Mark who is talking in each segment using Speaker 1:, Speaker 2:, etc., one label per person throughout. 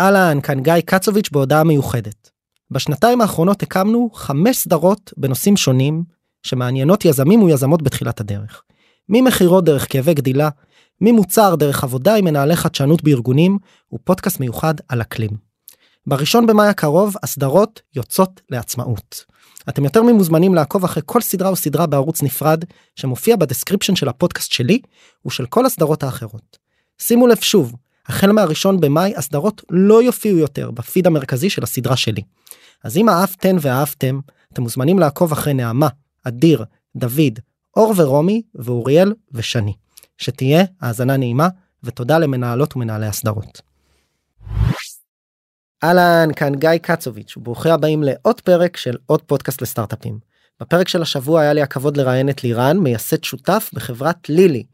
Speaker 1: אהלן, כאן גיא קצוביץ' בהודעה מיוחדת. בשנתיים האחרונות הקמנו חמש סדרות בנושאים שונים שמעניינות יזמים ויזמות בתחילת הדרך. ממכירות דרך כאבי גדילה, ממוצר דרך עבודה עם מנהלי חדשנות בארגונים, ופודקאסט מיוחד על אקלים. בראשון במאי הקרוב הסדרות יוצאות לעצמאות. אתם יותר ממוזמנים לעקוב אחרי כל סדרה או סדרה בערוץ נפרד שמופיע ב description של הפודקאסט שלי ושל כל הסדרות האחרות. שימו לב שוב, החל מהראשון במאי הסדרות לא יופיעו יותר בפיד המרכזי של הסדרה שלי. אז אם אהבתן ואהבתם, אתם מוזמנים לעקוב אחרי נעמה, אדיר, דוד, אור ורומי ואוריאל ושני. שתהיה האזנה נעימה ותודה למנהלות ומנהלי הסדרות. אהלן, כאן גיא קצוביץ' וברוכים הבאים לעוד פרק של עוד פודקאסט לסטארט-אפים. בפרק של השבוע היה לי הכבוד לראיין את לירן, מייסד שותף בחברת לילי,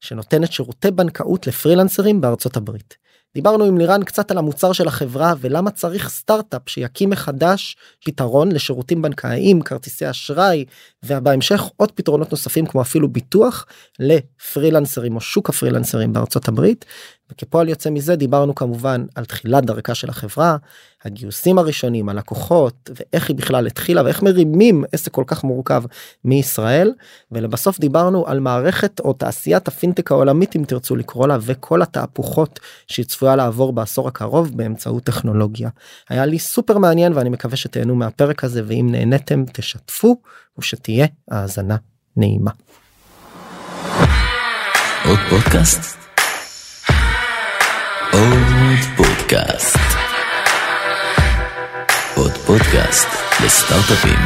Speaker 1: שנותנת שירותי בנקאות לפרילנסרים בארצות הברית. דיברנו עם לירן קצת על המוצר של החברה ולמה צריך סטארט-אפ שיקים מחדש פתרון לשירותים בנקאיים, כרטיסי אשראי ובהמשך עוד פתרונות נוספים כמו אפילו ביטוח לפרילנסרים או שוק הפרילנסרים בארצות הברית. וכפועל יוצא מזה דיברנו כמובן על תחילת דרכה של החברה, הגיוסים הראשונים, הלקוחות ואיך היא בכלל התחילה ואיך מרימים עסק כל כך מורכב מישראל ולבסוף דיברנו על מערכת או תעשיית הפינטק העולמית אם תרצו לקרוא לה וכל התהפוכות שהיא צפויה לעבור בעשור הקרוב באמצעות טכנולוגיה. היה לי סופר מעניין ואני מקווה שתהנו מהפרק הזה ואם נהניתם תשתפו ושתהיה האזנה נעימה.
Speaker 2: עוד פודקאסט? פודקאסט. עוד פודקאסט לסטארט-אפים.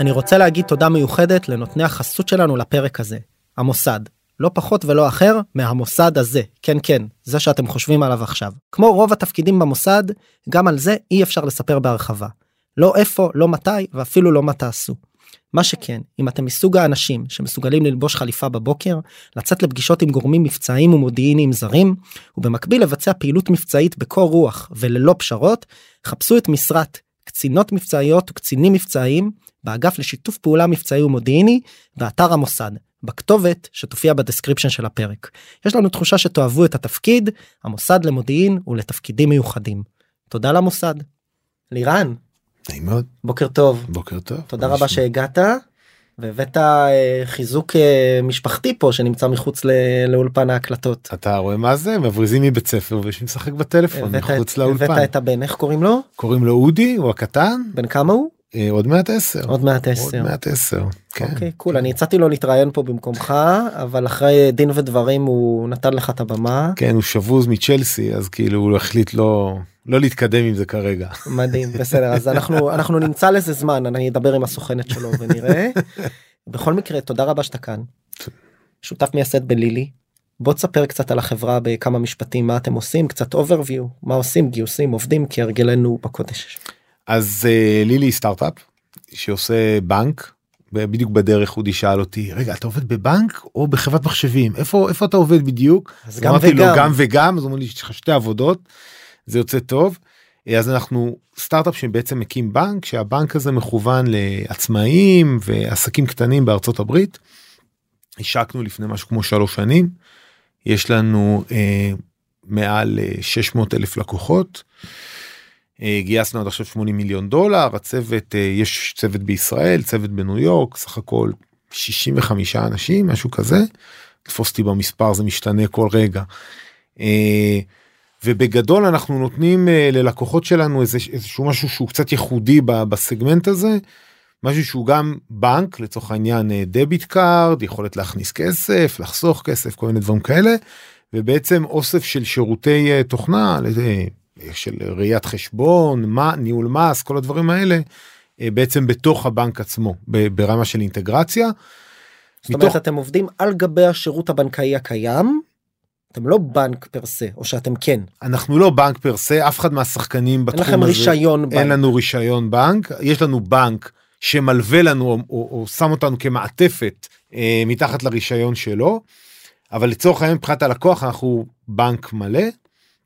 Speaker 1: אני רוצה להגיד תודה מיוחדת לנותני החסות שלנו לפרק הזה, המוסד. לא פחות ולא אחר מהמוסד הזה. כן כן, זה שאתם חושבים עליו עכשיו. כמו רוב התפקידים במוסד, גם על זה אי אפשר לספר בהרחבה. לא איפה, לא מתי ואפילו לא מה תעשו. מה שכן, אם אתם מסוג האנשים שמסוגלים ללבוש חליפה בבוקר, לצאת לפגישות עם גורמים מבצעיים ומודיעיניים זרים, ובמקביל לבצע פעילות מבצעית בקור רוח וללא פשרות, חפשו את משרת קצינות מבצעיות וקצינים מבצעיים באגף לשיתוף פעולה מבצעי ומודיעיני באתר המוסד בכתובת שתופיע ב description של הפרק. יש לנו תחושה שתאהבו את התפקיד, המוסד למודיעין ולתפקידים מיוחדים. תודה למוסד. לירן.
Speaker 3: נעים מאוד.
Speaker 1: בוקר טוב.
Speaker 3: בוקר טוב.
Speaker 1: תודה רבה שהגעת. והבאת אה, חיזוק אה, משפחתי פה שנמצא מחוץ לאולפן ההקלטות.
Speaker 3: אתה רואה מה זה מבריזים מבית ספר ושמשחק בטלפון מחוץ לאולפן.
Speaker 1: הבאת את הבן איך קוראים לו?
Speaker 3: קוראים לו אודי הוא הקטן.
Speaker 1: בן כמה הוא?
Speaker 3: אה, עוד מעט עשר.
Speaker 1: עוד מעט עשר.
Speaker 3: עוד מעט עשר. כן.
Speaker 1: אוקיי קול אני הצעתי לו להתראיין פה במקומך אבל אחרי דין ודברים הוא נתן לך את הבמה.
Speaker 3: כן הוא שבוז מצ'לסי אז כאילו הוא החליט לא לא להתקדם עם זה כרגע.
Speaker 1: מדהים בסדר אז אנחנו אנחנו נמצא לזה זמן אני אדבר עם הסוכנת שלו ונראה. בכל מקרה תודה רבה שאתה כאן. שותף מייסד בלילי. בוא תספר קצת על החברה בכמה משפטים מה אתם עושים קצת overview מה עושים גיוסים עובדים כהרגלנו בקודש.
Speaker 3: אז uh, לילי סטארט-אפ שעושה בנק בדיוק בדרך אודי שאל אותי רגע אתה עובד בבנק או בחברת מחשבים? איפה איפה אתה עובד בדיוק?
Speaker 1: אז גם וגם
Speaker 3: לו, גם וגם. אז אמרו לי יש לך שתי עבודות זה יוצא טוב. אז אנחנו סטארט-אפ שבעצם מקים בנק שהבנק הזה מכוון לעצמאים ועסקים קטנים בארצות הברית. השקנו לפני משהו כמו שלוש שנים. יש לנו אה, מעל 600 אלף לקוחות. אה, גייסנו עד עכשיו 80 מיליון דולר הצוות אה, יש צוות בישראל צוות בניו יורק סך הכל 65 אנשים משהו כזה. תפוס אותי במספר זה משתנה כל רגע. אה, ובגדול אנחנו נותנים ללקוחות שלנו איזה איזשהו משהו שהוא קצת ייחודי בסגמנט הזה. משהו שהוא גם בנק לצורך העניין debit card יכולת להכניס כסף לחסוך כסף כל מיני דברים כאלה ובעצם אוסף של שירותי תוכנה של ראיית חשבון, מה, ניהול מס, כל הדברים האלה, אה, בעצם בתוך הבנק עצמו, ברמה של אינטגרציה.
Speaker 1: זאת מתוך... אומרת אתם עובדים על גבי השירות הבנקאי הקיים, אתם לא בנק פר סה, או שאתם כן.
Speaker 3: אנחנו לא בנק פר סה, אף אחד מהשחקנים בתחום הזה.
Speaker 1: אין לכם רישיון בנק.
Speaker 3: אין לנו רישיון בנק, יש לנו בנק שמלווה לנו או, או, או שם אותנו כמעטפת אה, מתחת לרישיון שלו, אבל לצורך העניין מבחינת הלקוח אנחנו בנק מלא.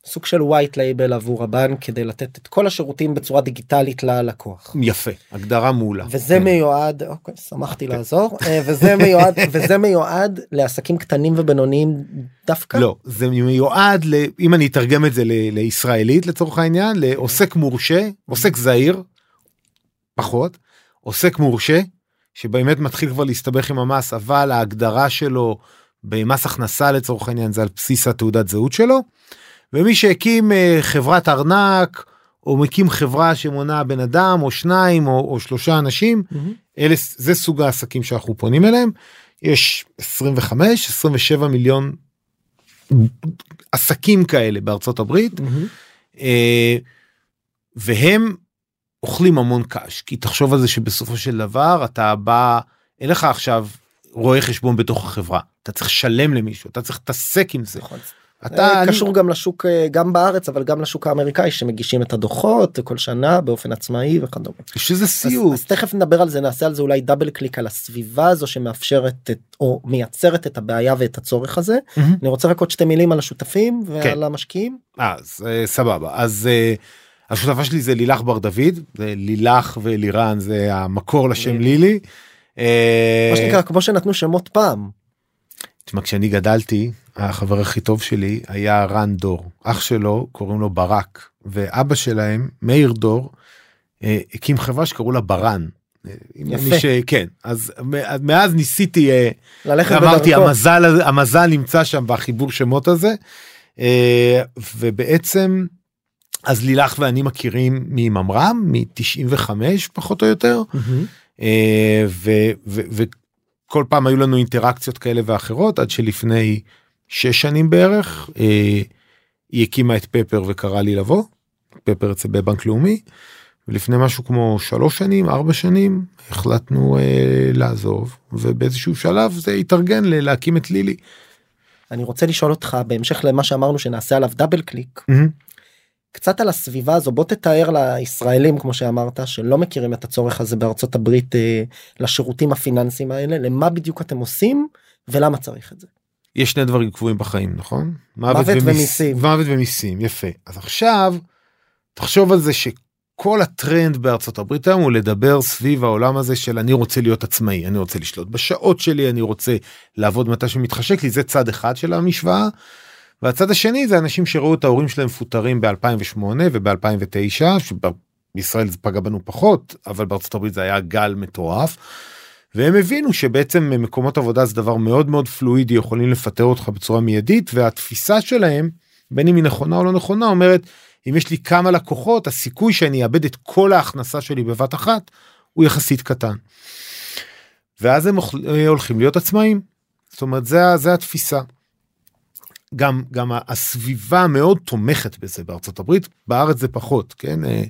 Speaker 1: סוג של white label עבור הבנק כדי לתת את כל השירותים בצורה דיגיטלית ללקוח.
Speaker 3: יפה הגדרה מעולה.
Speaker 1: וזה
Speaker 3: כן.
Speaker 1: מיועד אוקיי שמחתי לעזור אה, וזה מיועד וזה מיועד לעסקים קטנים ובינוניים דווקא
Speaker 3: לא זה מיועד ל... אם אני אתרגם את זה ל... לישראלית לצורך העניין לעוסק מורשה עוסק זעיר פחות עוסק מורשה שבאמת מתחיל כבר להסתבך עם המס אבל ההגדרה שלו במס הכנסה לצורך העניין זה על בסיס התעודת זהות שלו. ומי שהקים אה, חברת ארנק או מקים חברה שמונה בן אדם או שניים או, או שלושה אנשים
Speaker 1: מהמם.
Speaker 3: אלה זה סוג העסקים שאנחנו פונים אליהם יש 25 27 מיליון עסקים כאלה בארצות הברית. אה, והם אוכלים המון קש כי תחשוב על זה שבסופו של דבר אתה בא אין לך עכשיו רואה חשבון בתוך החברה אתה צריך לשלם למישהו אתה צריך להתעסק עם זה.
Speaker 1: נכון.
Speaker 3: אתה
Speaker 1: אה,
Speaker 3: אני-
Speaker 1: קשור גם לשוק אה, גם בארץ אבל גם לשוק האמריקאי שמגישים את הדוחות כל שנה באופן עצמאי וכדומה.
Speaker 3: יש איזה
Speaker 1: אז,
Speaker 3: סיוט.
Speaker 1: אז תכף נדבר על זה נעשה על זה אולי דאבל קליק על הסביבה הזו שמאפשרת את או מייצרת את הבעיה ואת הצורך הזה
Speaker 3: מהמם.
Speaker 1: אני רוצה רק עוד שתי מילים על השותפים ועל
Speaker 3: כן.
Speaker 1: המשקיעים.
Speaker 3: אז אה, סבבה אז השותפה שלי זה לילך בר דוד זה לילך ולירן זה המקור לשם
Speaker 1: לילי.
Speaker 3: לילי.
Speaker 1: מה שנקרא כמו שנתנו שמות פעם.
Speaker 3: תשמע כשאני גדלתי החבר הכי טוב שלי היה רן דור אח שלו קוראים לו ברק ואבא שלהם מאיר דור אה, הקים חברה שקראו לה ברן. אה,
Speaker 1: יפה.
Speaker 3: ש... כן אז מאז ניסיתי אה,
Speaker 1: ללכת
Speaker 3: אמרתי
Speaker 1: בדרכו.
Speaker 3: המזל המזל נמצא שם בחיבור שמות הזה ובעצם אז לילך ואני מכירים מממר"ם מ-95 פחות או יותר
Speaker 1: מהמם.
Speaker 3: אה, ו- ו- וכל פעם היו לנו אינטראקציות כאלה ואחרות עד שלפני שש שנים בערך אה, היא הקימה את פפר וקראה לי לבוא. פפר אצל בבנק לאומי. ולפני משהו כמו שלוש שנים ארבע שנים החלטנו אה, לעזוב ובאיזשהו שלב זה התארגן להקים את לילי.
Speaker 1: אני רוצה לשאול אותך בהמשך למה שאמרנו שנעשה עליו דאבל קליק קצת על הסביבה הזו בוא תתאר לישראלים כמו שאמרת שלא מכירים את הצורך הזה בארצות הברית אה, לשירותים הפיננסיים האלה למה בדיוק אתם עושים ולמה צריך את זה.
Speaker 3: יש שני דברים קבועים בחיים נכון?
Speaker 1: מוות ומיסים.
Speaker 3: מוות ומיסים יפה אז עכשיו תחשוב על זה שכל הטרנד בארצות הברית היום הוא לדבר סביב העולם הזה של אני רוצה להיות עצמאי אני רוצה לשלוט בשעות שלי אני רוצה לעבוד מתי שמתחשק לי זה צד אחד של המשוואה. והצד השני זה אנשים שראו את ההורים שלהם מפוטרים ב2008 וב2009 שבישראל זה פגע בנו פחות אבל בארצות הברית זה היה גל מטורף. והם הבינו שבעצם מקומות עבודה זה דבר מאוד מאוד פלואידי יכולים לפטר אותך בצורה מיידית והתפיסה שלהם בין אם היא נכונה או לא נכונה אומרת אם יש לי כמה לקוחות הסיכוי שאני אאבד את כל ההכנסה שלי בבת אחת הוא יחסית קטן. ואז הם אה, הולכים להיות עצמאים. זאת אומרת זה, זה התפיסה. גם גם הסביבה מאוד תומכת בזה בארצות הברית בארץ זה פחות כן. אה,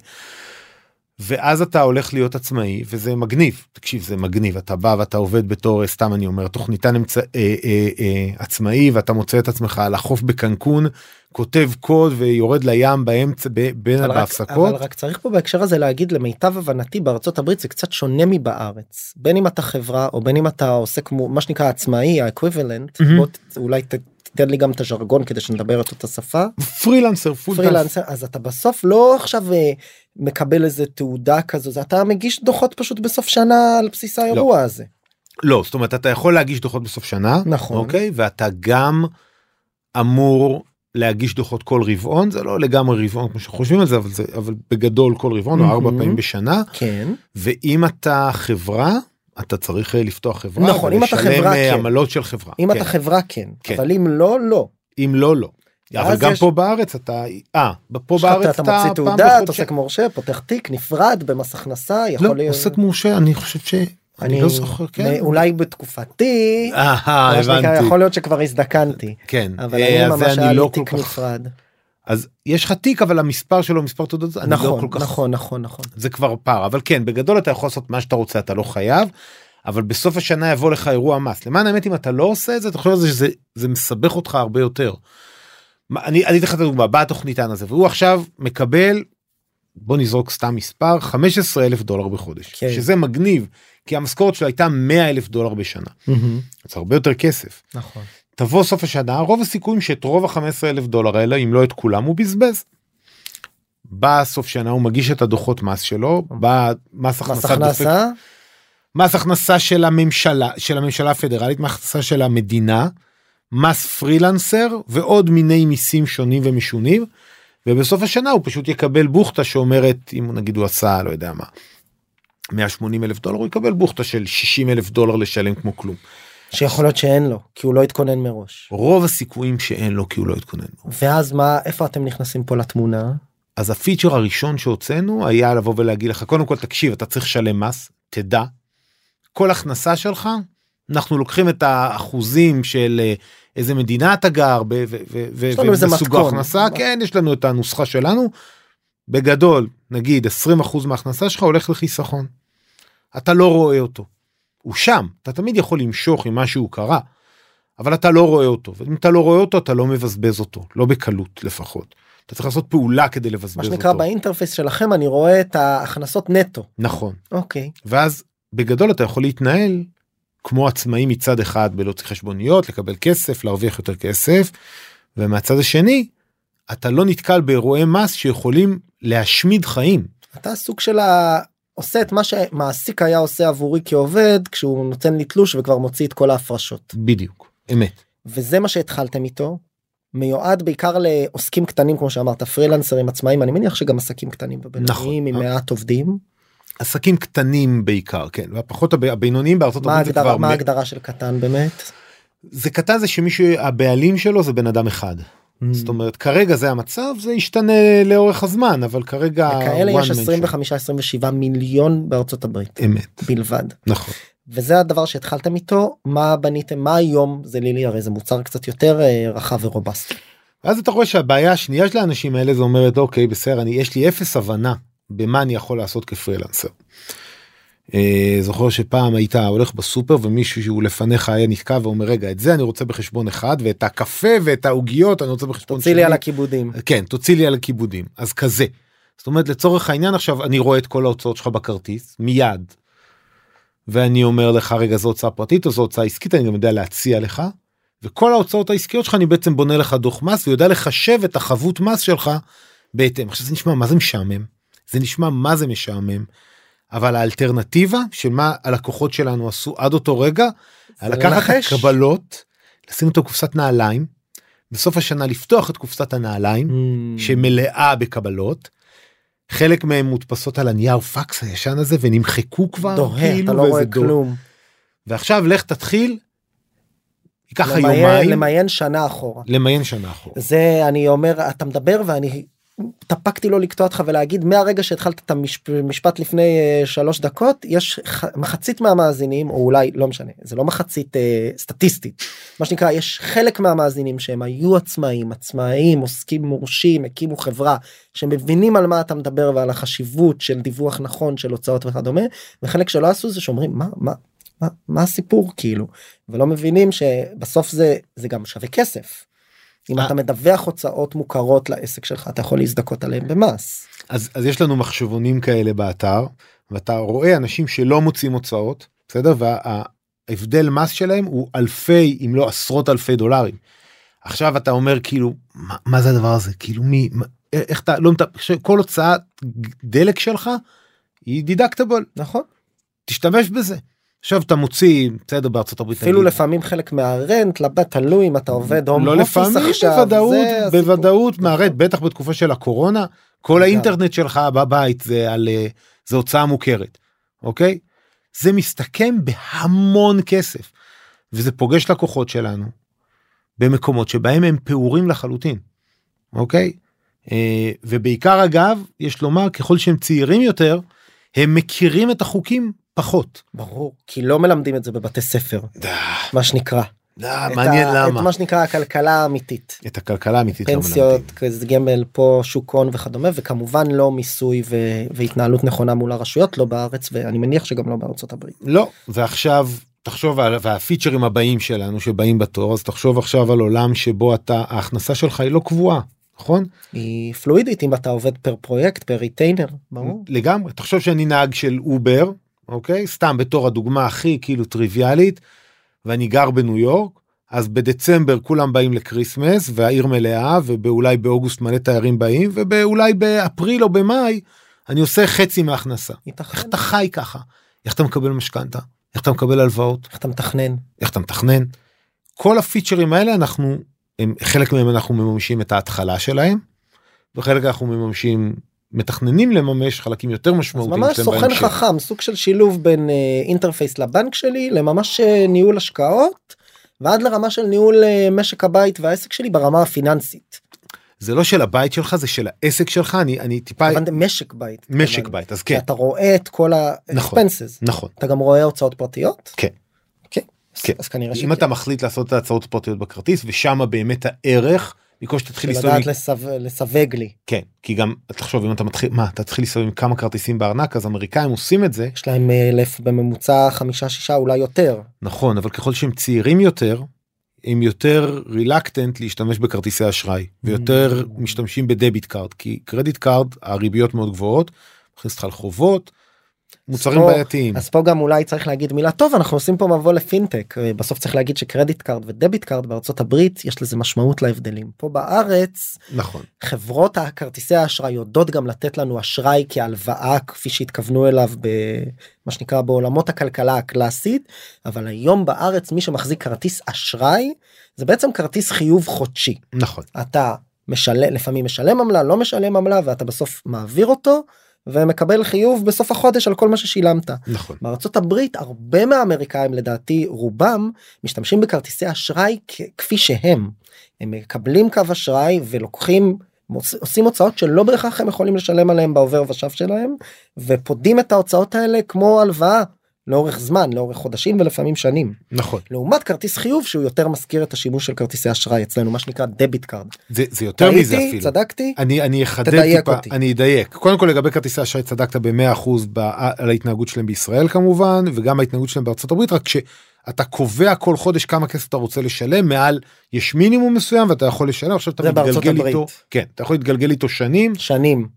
Speaker 3: ואז אתה הולך להיות עצמאי וזה מגניב תקשיב זה מגניב אתה בא ואתה עובד בתור אה, סתם אני אומר תוכניתן אמצע, אה, אה, אה, עצמאי ואתה מוצא את עצמך על החוף בקנקון כותב קוד ויורד לים באמצע ב, בין
Speaker 1: אבל
Speaker 3: בהפסקות.
Speaker 1: אבל רק צריך פה בהקשר הזה להגיד למיטב הבנתי בארצות הברית זה קצת שונה מבארץ בין אם אתה חברה או בין אם אתה עוסק מה שנקרא עצמאי ה
Speaker 3: equivalent.
Speaker 1: בוא ת- אולי ת- תיתן לי גם את הז'רגון כדי שנדבר את אותה שפה
Speaker 3: פרילנסר פול.
Speaker 1: פרילנסר אז אתה בסוף לא עכשיו אה, מקבל איזה תעודה כזו זה אתה מגיש דוחות פשוט בסוף שנה על בסיס האירוע הזה.
Speaker 3: לא זאת אומרת אתה יכול להגיש דוחות בסוף שנה
Speaker 1: נכון.
Speaker 3: אוקיי ואתה גם אמור להגיש דוחות כל רבעון זה לא לגמרי רבעון כמו שחושבים על זה אבל זה אבל בגדול כל רבעון או ארבע. פעמים בשנה
Speaker 1: כן
Speaker 3: ואם אתה חברה אתה צריך אה, לפתוח חברה
Speaker 1: נכון, אם אתה חברה,
Speaker 3: אה,
Speaker 1: כן.
Speaker 3: עמלות של חברה
Speaker 1: אם
Speaker 3: כן.
Speaker 1: אתה חברה כן
Speaker 3: כן.
Speaker 1: אבל אם לא לא.
Speaker 3: אם לא לא. אבל גם
Speaker 1: יש-
Speaker 3: פה בארץ אתה אה פה
Speaker 1: יש לך-
Speaker 3: בארץ
Speaker 1: אתה מוציא תעודה אתה עוסק מורשה פותח תיק נפרד במס הכנסה יכול
Speaker 3: לא
Speaker 1: להיות.
Speaker 3: עוסק מורשה אני חושב ש... אני לא זוכר כן.
Speaker 1: אולי בתקופתי. יכול להיות שכבר הזדקנתי
Speaker 3: כן
Speaker 1: אבל
Speaker 3: אה,
Speaker 1: אני ממש היה לי
Speaker 3: לא כל
Speaker 1: תיק נפרד
Speaker 3: אז יש לך תיק אבל המספר שלו מספר תעודות אני לא
Speaker 1: נכון
Speaker 3: כל כך
Speaker 1: נכון נכון נכון
Speaker 3: זה כבר פער אבל כן בגדול אתה יכול לעשות מה שאתה רוצה אתה לא חייב. אבל בסוף השנה יבוא לך אירוע מס למען האמת אם אתה לא עושה את זה אתה חושב שזה זה מסבך אותך הרבה יותר. אני אני אתן לך את הדוגמה בא התוכניתן הזה והוא עכשיו מקבל בוא נזרוק סתם מספר 15 אלף דולר בחודש
Speaker 1: כן.
Speaker 3: שזה מגניב כי המשכורת שלו הייתה 100 אלף דולר בשנה
Speaker 1: מהמם,
Speaker 3: זה הרבה יותר כסף
Speaker 1: נכון
Speaker 3: תבוא סוף השנה רוב הסיכויים שאת רוב ה-15 אלף דולר האלה אם לא את כולם הוא בזבז. בא סוף שנה הוא מגיש את הדוחות מס שלו בא מס הכנסה דופק מס הכנסה של הממשלה של הממשלה הפדרלית מס הכנסה של המדינה מס פרילנסר ועוד מיני מיסים שונים ומשונים ובסוף השנה הוא פשוט יקבל בוכטה שאומרת אם נגיד הוא עשה לא יודע מה 180 אלף דולר הוא יקבל בוכטה של 60 אלף דולר לשלם כמו כלום
Speaker 1: שיכול להיות שאין לו, כי הוא לא התכונן מראש.
Speaker 3: רוב הסיכויים שאין לו כי הוא לא התכונן.
Speaker 1: ואז מה, איפה אתם נכנסים פה לתמונה?
Speaker 3: אז הפיצ'ר הראשון שהוצאנו היה לבוא ולהגיד לך קודם כל תקשיב אתה צריך לשלם מס תדע כל הכנסה שלך אנחנו לוקחים את האחוזים של אה, איזה מדינה אתה גר ב- וסוג. ההכנסה כן יש לנו את הנוסחה שלנו. בגדול נגיד 20% מההכנסה שלך הולך לחיסכון. אתה לא רואה אותו. הוא שם אתה תמיד יכול למשוך עם מה שהוא קרה. אבל אתה לא רואה אותו ואם אתה לא רואה אותו אתה לא מבזבז אותו לא בקלות לפחות. אתה צריך לעשות פעולה כדי לבזבז
Speaker 1: מה
Speaker 3: אותו.
Speaker 1: שנקרא באינטרפייס שלכם אני רואה את ההכנסות נטו.
Speaker 3: נכון.
Speaker 1: אוקיי.
Speaker 3: ואז בגדול אתה יכול להתנהל כמו עצמאי מצד אחד בלהוציא חשבוניות לקבל כסף להרוויח יותר כסף ומהצד השני אתה לא נתקל באירועי מס שיכולים להשמיד חיים
Speaker 1: אתה סוג של. עושה את מה שמעסיק היה עושה עבורי כעובד כשהוא נותן לי תלוש וכבר מוציא את כל ההפרשות.
Speaker 3: בדיוק אמת
Speaker 1: וזה מה שהתחלתם איתו. מיועד בעיקר לעוסקים קטנים כמו שאמרת פרילנסרים עצמאים אני מניח שגם עסקים קטנים ובינוניים עם
Speaker 3: נכון.
Speaker 1: מעט עובדים.
Speaker 3: עסקים קטנים בעיקר כן והפחות הב- הבינוניים בארצות הברית זה כבר
Speaker 1: מה
Speaker 3: מ-
Speaker 1: ההגדרה של קטן באמת?
Speaker 3: זה קטן זה שמישהו הבעלים שלו זה בן אדם אחד
Speaker 1: Mm.
Speaker 3: זאת אומרת כרגע זה המצב זה ישתנה לאורך הזמן אבל כרגע
Speaker 1: כאלה יש
Speaker 3: man
Speaker 1: 25-27 מיליון בארצות הברית.
Speaker 3: אמת
Speaker 1: בלבד.
Speaker 3: נכון
Speaker 1: וזה הדבר שהתחלתם איתו מה בניתם מה היום זה לילי הרי זה מוצר קצת יותר אה, רחב ורובסטי.
Speaker 3: ואז אתה רואה שהבעיה השנייה של האנשים האלה זה אומרת אוקיי בסדר אני יש לי אפס הבנה במה אני יכול לעשות כפרילנסר. אה, זוכר שפעם היית הולך בסופר ומישהו שהוא לפניך היה נתקע ואומר רגע את זה אני רוצה בחשבון אחד ואת הקפה ואת העוגיות אני רוצה בחשבון
Speaker 1: תוציא לי על הכיבודים.
Speaker 3: כן תוציא לי על הכיבודים אז כזה. זאת אומרת לצורך העניין עכשיו אני רואה את כל ההוצאות שלך בכרטיס מיד. ואני אומר לך רגע זו הוצאה פרטית או זו הוצאה עסקית אני גם יודע להציע לך. וכל ההוצאות העסקיות שלך אני בעצם בונה לך דוח מס ויודע לחשב את החבות מס שלך בהתאם. עכשיו זה נשמע מה זה משעמם. זה נשמע מה זה משעמם. אבל האלטרנטיבה של מה הלקוחות שלנו עשו עד אותו רגע,
Speaker 1: זה
Speaker 3: לקחת את. הקבלות, לשים אותו בקופסת נעליים, בסוף השנה לפתוח את קופסת הנעליים
Speaker 1: Mm.
Speaker 3: שמלאה בקבלות. חלק מהם מודפסות על הנייר פקס הישן הזה ונמחקו כבר
Speaker 1: דוהה
Speaker 3: כאילו
Speaker 1: אתה לא רואה
Speaker 3: דוהה.
Speaker 1: כלום.
Speaker 3: ועכשיו לך תתחיל. ייקח לך יומיים
Speaker 1: למיין שנה אחורה.
Speaker 3: למיין שנה אחורה.
Speaker 1: זה אני אומר אתה מדבר ואני התאפקתי לא לקטוע אותך ולהגיד מהרגע שהתחלת את המשפט לפני אה, שלוש דקות יש מחצית מהמאזינים או אולי לא משנה זה לא מחצית אה, סטטיסטית מה שנקרא יש חלק מהמאזינים שהם היו עצמאים עצמאים עוסקים מורשים הקימו חברה שמבינים על מה אתה מדבר ועל החשיבות של דיווח נכון של הוצאות וכדומה וחלק שלא עשו זה שאומרים מה מה. מה, מה הסיפור כאילו ולא מבינים שבסוף זה זה גם שווה כסף. אם
Speaker 3: אה.
Speaker 1: אתה מדווח הוצאות מוכרות לעסק שלך אתה יכול להזדכות עליהם במס.
Speaker 3: אז, אז יש לנו מחשבונים כאלה באתר ואתה רואה אנשים שלא מוצאים הוצאות בסדר וההבדל מס שלהם הוא אלפי אם לא עשרות אלפי דולרים. עכשיו אתה אומר כאילו מה, מה זה הדבר הזה כאילו מי מה, איך אתה לא כל הוצאת דלק שלך היא דידקטבול
Speaker 1: נכון
Speaker 3: תשתמש בזה. עכשיו אתה מוציא בסדר בארצות הברית
Speaker 1: אפילו
Speaker 3: נגיד,
Speaker 1: לפעמים חלק מהרנט לבית תלוי אם אתה עובד הום
Speaker 3: לא
Speaker 1: אופיס
Speaker 3: לפעמים
Speaker 1: עכשיו
Speaker 3: בוודאות
Speaker 1: זה הסיפור.
Speaker 3: בוודאות מהרד בטח בתקופה של הקורונה כל. האינטרנט שלך בבית זה על אה, זה הוצאה מוכרת אוקיי זה מסתכם בהמון כסף וזה פוגש לקוחות שלנו במקומות שבהם הם פעורים לחלוטין אוקיי אה, ובעיקר אגב יש לומר ככל שהם צעירים יותר הם מכירים את החוקים פחות.
Speaker 1: ברור כי לא מלמדים את זה בבתי ספר מה שנקרא
Speaker 3: מעניין למה
Speaker 1: את מה שנקרא הכלכלה האמיתית
Speaker 3: את הכלכלה האמיתית לא מלמדים.
Speaker 1: פנסיות גמל פה שוק הון וכדומה וכמובן לא מיסוי והתנהלות נכונה מול הרשויות לא בארץ ואני מניח שגם לא בארצות הברית.
Speaker 3: לא ועכשיו תחשוב על והפיצ'רים הבאים שלנו שבאים בתור אז תחשוב עכשיו על עולם שבו אתה ההכנסה שלך היא לא קבועה נכון
Speaker 1: היא פלואידית אם אתה עובד per פרויקט per retainer ברור.
Speaker 3: לגמרי תחשוב שאני נהג של אובר אוקיי סתם בתור הדוגמה הכי כאילו טריוויאלית ואני גר בניו יורק אז בדצמבר כולם באים ל Christmas והעיר מלאה ואולי באוגוסט מלא תיירים באים ואולי באפריל או במאי אני עושה חצי מההכנסה.
Speaker 1: ייתכן.
Speaker 3: איך אתה חי ככה? איך אתה מקבל משכנתה? איך אתה מקבל הלוואות?
Speaker 1: איך אתה מתכנן?
Speaker 3: איך אתה מתכנן? כל הפיצ'רים האלה אנחנו, הם, חלק מהם אנחנו מממשים את ההתחלה שלהם, וחלק אנחנו מממשים, מתכננים לממש חלקים יותר משמעותיים.
Speaker 1: ממש סוכן. חכם סוג של שילוב בין אה, אינטרפייס לבנק שלי לממש אה, ניהול השקעות ועד לרמה של ניהול אה, משק הבית והעסק שלי ברמה הפיננסית.
Speaker 3: זה לא של הבית שלך זה של העסק שלך אני אני טיפה
Speaker 1: הבנתי, משק בית.
Speaker 3: משק
Speaker 1: התכוונתי.
Speaker 3: בית אז כן
Speaker 1: אתה רואה את כל
Speaker 3: נכון.
Speaker 1: ה-expenses.
Speaker 3: נכון
Speaker 1: אתה גם רואה הוצאות פרטיות?
Speaker 3: כן.
Speaker 1: כן. אז-
Speaker 3: כן.
Speaker 1: אז כנראה
Speaker 3: אם אתה מחליט לעשות את ההצעות הפרטיות בכרטיס ושם באמת הערך במקום שתתחיל להסתובב עם-
Speaker 1: לדעת לסו- לסווג לי.
Speaker 3: כן כי גם תחשוב אם אתה מתחיל מה אתה תתחיל להסתובב עם כמה כרטיסים בארנק אז אמריקאים עושים את זה
Speaker 1: יש להם אה, אלף בממוצע חמישה שישה אולי יותר.
Speaker 3: נכון אבל ככל שהם צעירים יותר הם יותר reluctant להשתמש בכרטיסי אשראי ויותר
Speaker 1: Mm.
Speaker 3: משתמשים ב debit card כי credit card הריביות מאוד גבוהות. מכניס אותך לחובות. מוצרים
Speaker 1: פה-
Speaker 3: בעייתיים.
Speaker 1: אז פה גם אולי צריך להגיד מילה טוב אנחנו עושים פה מבוא לפינטק. אה, בסוף צריך להגיד ש credit card ו debit card בארצות הברית יש לזה משמעות להבדלים. פה בארץ
Speaker 3: נכון.
Speaker 1: חברות הכרטיסי האשראי יודעות גם לתת לנו אשראי כהלוואה כפי שהתכוונו אליו במה שנקרא בעולמות הכלכלה הקלאסית אבל היום בארץ מי שמחזיק כרטיס אשראי זה בעצם כרטיס חיוב חודשי.
Speaker 3: נכון.
Speaker 1: אתה משלם לפעמים משלם עמלה לא משלם עמלה ואתה בסוף מעביר אותו ומקבל חיוב בסוף החודש על כל מה ששילמת.
Speaker 3: נכון
Speaker 1: בארצות הברית הרבה מהאמריקאים לדעתי רובם משתמשים בכרטיסי אשראי כפי שהם. הם מקבלים קו אשראי ולוקחים עושים הוצאות שלא בהכרח הם יכולים לשלם עליהם בעובר ושב שלהם ופודים את ההוצאות האלה כמו הלוואה לאורך זמן לאורך חודשים ולפעמים שנים.
Speaker 3: נכון.
Speaker 1: לעומת כרטיס חיוב שהוא יותר מזכיר את השימוש של כרטיסי אשראי אצלנו מה שנקרא debit card.
Speaker 3: זה זה יותר מזה אפילו.
Speaker 1: צדקתי?
Speaker 3: אני אני אחדד טיפה.
Speaker 1: אותי.
Speaker 3: אני אדייק. קודם כל לגבי כרטיסי אשראי צדקת ב-100% ב- על ההתנהגות שלהם בישראל כמובן וגם ההתנהגות שלהם בארצות הברית רק שאתה קובע כל חודש כמה כסף אתה רוצה לשלם מעל יש מינימום מסוים ואתה יכול לשלם. עכשיו אתה מתגלגל. איתו כן אתה יכול להתגלגל איתו שנים.
Speaker 1: שנים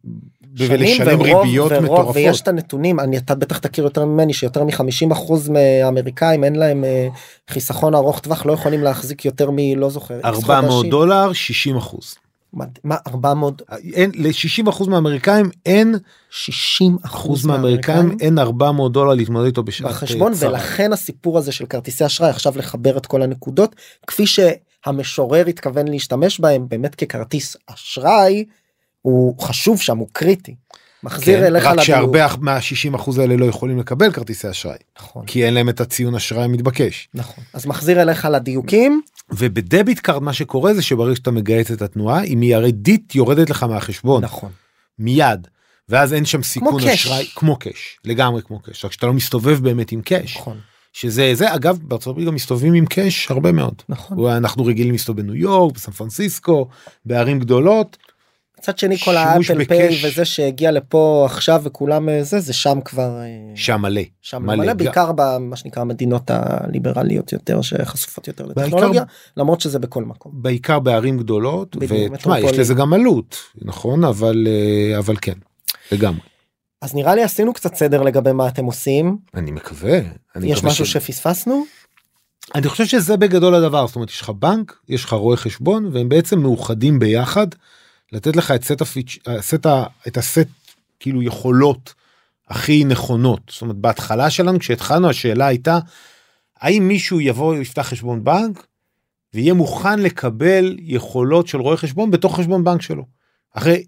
Speaker 3: ולשלם
Speaker 1: ורוב-
Speaker 3: ריביות
Speaker 1: ורוב-
Speaker 3: מטורפות.
Speaker 1: ויש את הנתונים אני אתה בטח תכיר יותר ממני שיותר מ-50% מהאמריקאים אין להם אה, חיסכון ארוך טווח לא יכולים להחזיק יותר מלא זוכר. X
Speaker 3: 400
Speaker 1: חודשים.
Speaker 3: דולר 60 אחוז.
Speaker 1: מה- מה 400
Speaker 3: אין ל-60 אחוז מהאמריקאים אין
Speaker 1: 60
Speaker 3: אחוז מהאמריקאים אין 400 דולר להתמודד איתו בשעת אה, צרה.
Speaker 1: ולכן הסיפור הזה של כרטיסי אשראי עכשיו לחבר את כל הנקודות כפי שהמשורר התכוון להשתמש בהם באמת ככרטיס אשראי הוא חשוב שם הוא קריטי. מחזיר
Speaker 3: כן,
Speaker 1: אליך
Speaker 3: רק. שהרבה מה-60 אחוז האלה לא יכולים לקבל כרטיסי אשראי
Speaker 1: נכון.
Speaker 3: כי אין להם את הציון אשראי המתבקש.
Speaker 1: נכון. אז מחזיר אליך לדיוקים.
Speaker 3: וב debit card מה שקורה זה שברגע שאתה מגייס את התנועה היא מיידית יורדת לך מהחשבון.
Speaker 1: נכון.
Speaker 3: מיד. ואז אין שם סיכון
Speaker 1: cash.
Speaker 3: אשראי כמו cash. לגמרי כמו cash. רק שאתה לא מסתובב באמת עם cash.
Speaker 1: נכון.
Speaker 3: שזה זה אגב בארצות הברית גם מסתובבים עם cash הרבה מאוד.
Speaker 1: נכון.
Speaker 3: אנחנו רגילים להסתובב בניו יורק בסן פרנסיסקו בערים גדולות
Speaker 1: מצד שני כל האפל פיי. וזה שהגיע לפה עכשיו וכולם אה, זה זה שם כבר אה,
Speaker 3: שם מלא
Speaker 1: שם
Speaker 3: מלא.
Speaker 1: מלא בעיקר במה שנקרא המדינות הליברליות יותר שחשופות יותר לטכנולוגיה למרות שזה בכל מקום.
Speaker 3: בעיקר בערים גדולות ותשמע יש. לזה גם עלות נכון אבל אה, אבל כן לגמרי
Speaker 1: אז נראה לי עשינו קצת סדר לגבי מה אתם עושים
Speaker 3: אני מקווה אני
Speaker 1: יש
Speaker 3: מקווה
Speaker 1: משהו
Speaker 3: ש-
Speaker 1: שפספסנו
Speaker 3: אני חושב שזה בגדול הדבר זאת אומרת יש לך בנק יש לך רואה חשבון והם בעצם מאוחדים ביחד לתת לך את סט הפיץ' הסט ה- את הסט כאילו יכולות הכי נכונות זאת אומרת בהתחלה שלנו כשהתחלנו השאלה הייתה האם מישהו יבוא יפתח חשבון בנק ויהיה מוכן לקבל יכולות של רואה חשבון בתוך חשבון בנק שלו אחרי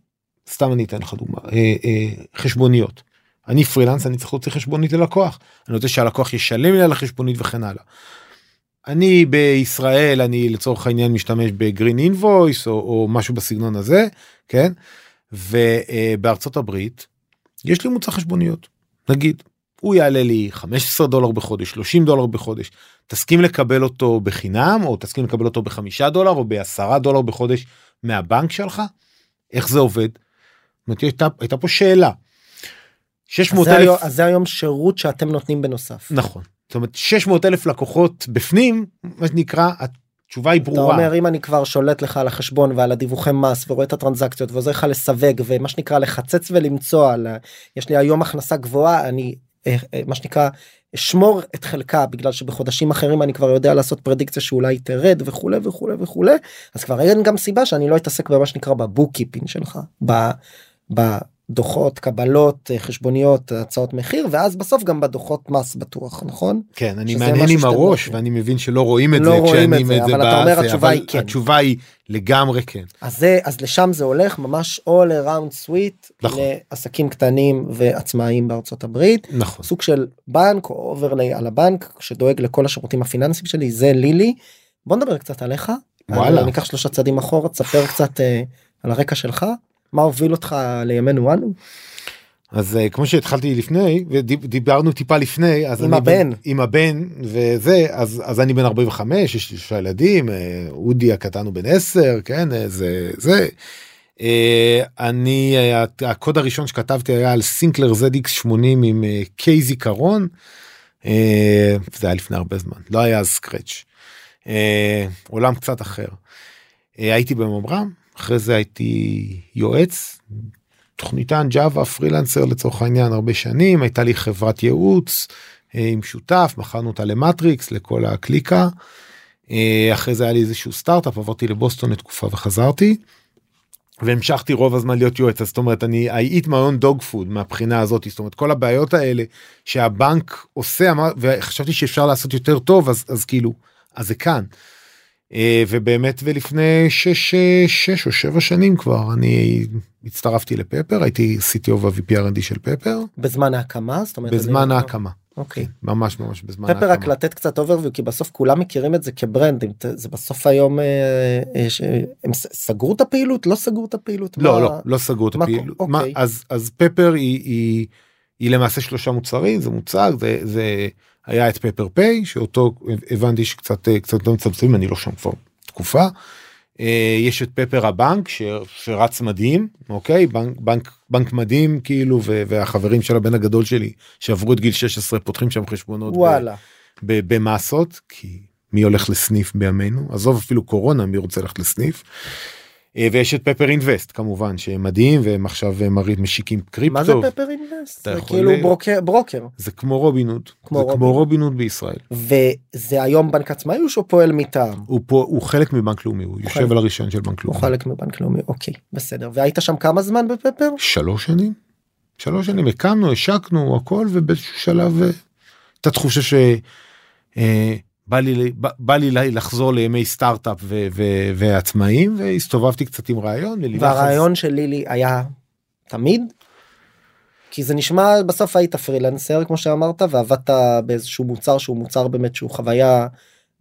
Speaker 3: סתם אני אתן לך דוגמה אה, אה, חשבוניות. אני פרילנס אני צריך להוציא חשבונית ללקוח אני רוצה שהלקוח ישלם לי על החשבונית וכן הלאה. אני בישראל אני לצורך העניין משתמש בגרין אינבויס או, או משהו בסגנון הזה כן ובארצות הברית יש לי מוצר חשבוניות נגיד הוא יעלה לי 15 דולר בחודש 30 דולר בחודש תסכים לקבל אותו בחינם או תסכים לקבל אותו בחמישה דולר או בעשרה דולר בחודש מהבנק שלך איך זה עובד. זאת אומרת, הייתה, הייתה פה שאלה.
Speaker 1: אז
Speaker 3: 600
Speaker 1: זה, היום,
Speaker 3: אלף
Speaker 1: אז זה היום שירות שאתם נותנים בנוסף.
Speaker 3: נכון זאת אומרת 600 אלף לקוחות בפנים מה שנקרא התשובה היא
Speaker 1: אתה
Speaker 3: ברורה.
Speaker 1: אומר אם אני כבר שולט לך על החשבון ועל הדיווחי מס ורואה את הטרנזקציות ועוזר לך לסווג ומה שנקרא לחצץ ולמצוא על יש לי היום הכנסה גבוהה אני אה, אה, מה שנקרא אשמור את חלקה בגלל שבחודשים אחרים אני כבר יודע לעשות פרדיקציה שאולי תרד וכולי וכולי וכולי אז כבר אין גם סיבה שאני לא אתעסק במה שנקרא ב bookkeeping שלך. ב- בדוחות קבלות אה, חשבוניות הצעות מחיר ואז בסוף גם בדוחות מס בטוח נכון
Speaker 3: כן אני מהנהן
Speaker 1: משהו
Speaker 3: עם
Speaker 1: לא
Speaker 3: הראש
Speaker 1: עושים.
Speaker 3: ואני מבין שלא רואים את
Speaker 1: לא
Speaker 3: זה
Speaker 1: רואים
Speaker 3: כשאני
Speaker 1: את זה, אבל אתה אומר,
Speaker 3: בזה,
Speaker 1: התשובה היא כן.
Speaker 3: התשובה היא לגמרי כן
Speaker 1: אז זה אז לשם זה הולך ממש all around suite
Speaker 3: נכון.
Speaker 1: לעסקים קטנים ועצמאיים בארצות הברית
Speaker 3: נכון
Speaker 1: סוג של בנק או overlay על הבנק שדואג לכל השירותים הפיננסיים שלי זה לילי. בוא נדבר קצת עליך.
Speaker 3: וואלה.
Speaker 1: אני אקח שלושה צעדים אחורה תספר קצת אה, על הרקע שלך מה הוביל אותך לימינו אנו.
Speaker 3: אז אה, כמו שהתחלתי לפני ודיברנו טיפה לפני אז
Speaker 1: עם
Speaker 3: אני
Speaker 1: הבן.
Speaker 3: בן- עם הבן וזה אז אז אני בן 45 יש לי שלושה ילדים אה, אודי הקטן הוא בן 10 כן אה, זה זה. אני הקוד הראשון שכתבתי היה על סינקלר ZX 80 עם קיי זיכרון. זה היה לפני הרבה זמן לא היה אז סקרץ'. עולם קצת אחר. הייתי בממר"ם אחרי זה הייתי יועץ תוכניתן ג'אווה פרילנסר לצורך העניין הרבה שנים הייתה לי חברת ייעוץ אה, עם שותף מכרנו אותה למטריקס לכל הקליקה. אה, אחרי זה היה לי איזשהו סטארט-אפ עברתי לבוסטון לתקופה וחזרתי. והמשכתי רוב הזמן להיות יועץ אז זאת אומרת אני I eat my own dog food מהבחינה הזאת זאת אומרת כל הבעיות האלה שהבנק עושה אמר, וחשבתי שאפשר לעשות יותר טוב אז אז כאילו אז זה כאן. אה, ובאמת ולפני שש, אה, שש או שבע שנים כבר אני הצטרפתי לפפר הייתי CTO ו-VP R&D של פפר.
Speaker 1: בזמן ההקמה? זאת אומרת
Speaker 3: בזמן
Speaker 1: אני-
Speaker 3: ההקמה.
Speaker 1: אוקיי.
Speaker 3: ממש ממש בזמן
Speaker 1: פפר רק
Speaker 3: ההקמה.
Speaker 1: לתת קצת overview כי בסוף כולם מכירים את זה כ brand זה בסוף היום אה, ש- הם סגרו את הפעילות? לא סגרו את הפעילות?
Speaker 3: לא
Speaker 1: מה-
Speaker 3: לא לא סגרו את הפעילות
Speaker 1: אוקיי.
Speaker 3: מה- אז אז פפר היא, היא היא למעשה שלושה מוצרים זה מוצג זה זה היה את פפר פיי שאותו הבנתי שקצת אה, קצת לא מצמצמים אני לא שם כבר תקופה. אה, יש את פפר הבנק ש- שרץ מדהים אוקיי בנק בנק בנק מדהים כאילו ו- והחברים של הבן הגדול שלי שעברו את גיל 16 פותחים שם חשבונות ב-
Speaker 1: וואלה
Speaker 3: ב- במסות כי מי הולך לסניף בימינו עזוב אפילו קורונה מי רוצה ללכת לסניף. אה, ויש את פפר אינבסט כמובן שהם מדהים והם עכשיו אה, מראים משיקים קריפטו
Speaker 1: מה זה פפר אינבסט?
Speaker 3: אתה
Speaker 1: זה כאילו
Speaker 3: ל-
Speaker 1: ברוקר ברוקר
Speaker 3: זה כמו רובין הוד
Speaker 1: כמו
Speaker 3: זה
Speaker 1: רובין.
Speaker 3: כמו רובין הוד בישראל
Speaker 1: וזה היום בנק עצמאי או שהוא פועל מטעם?
Speaker 3: הוא פה הוא חלק מבנק לאומי הוא יושב
Speaker 1: חלק.
Speaker 3: על הרישיון של בנק
Speaker 1: הוא
Speaker 3: לאומי
Speaker 1: חלק מבנק לאומי אוקיי בסדר והיית שם כמה זמן בפפר?
Speaker 3: שלוש שנים שלוש שנים הקמנו השקנו הכל ובאיזשהו שלב הייתה תחושה ש. אה, בא לי בא, בא לי לחזור לימי סטארט-אפ ו- ו- ועצמאים והסתובבתי קצת עם רעיון.
Speaker 1: והרעיון של לילי היה תמיד? כי זה נשמע בסוף היית פרילנסר כמו שאמרת ועבדת באיזשהו מוצר שהוא מוצר באמת שהוא חוויה.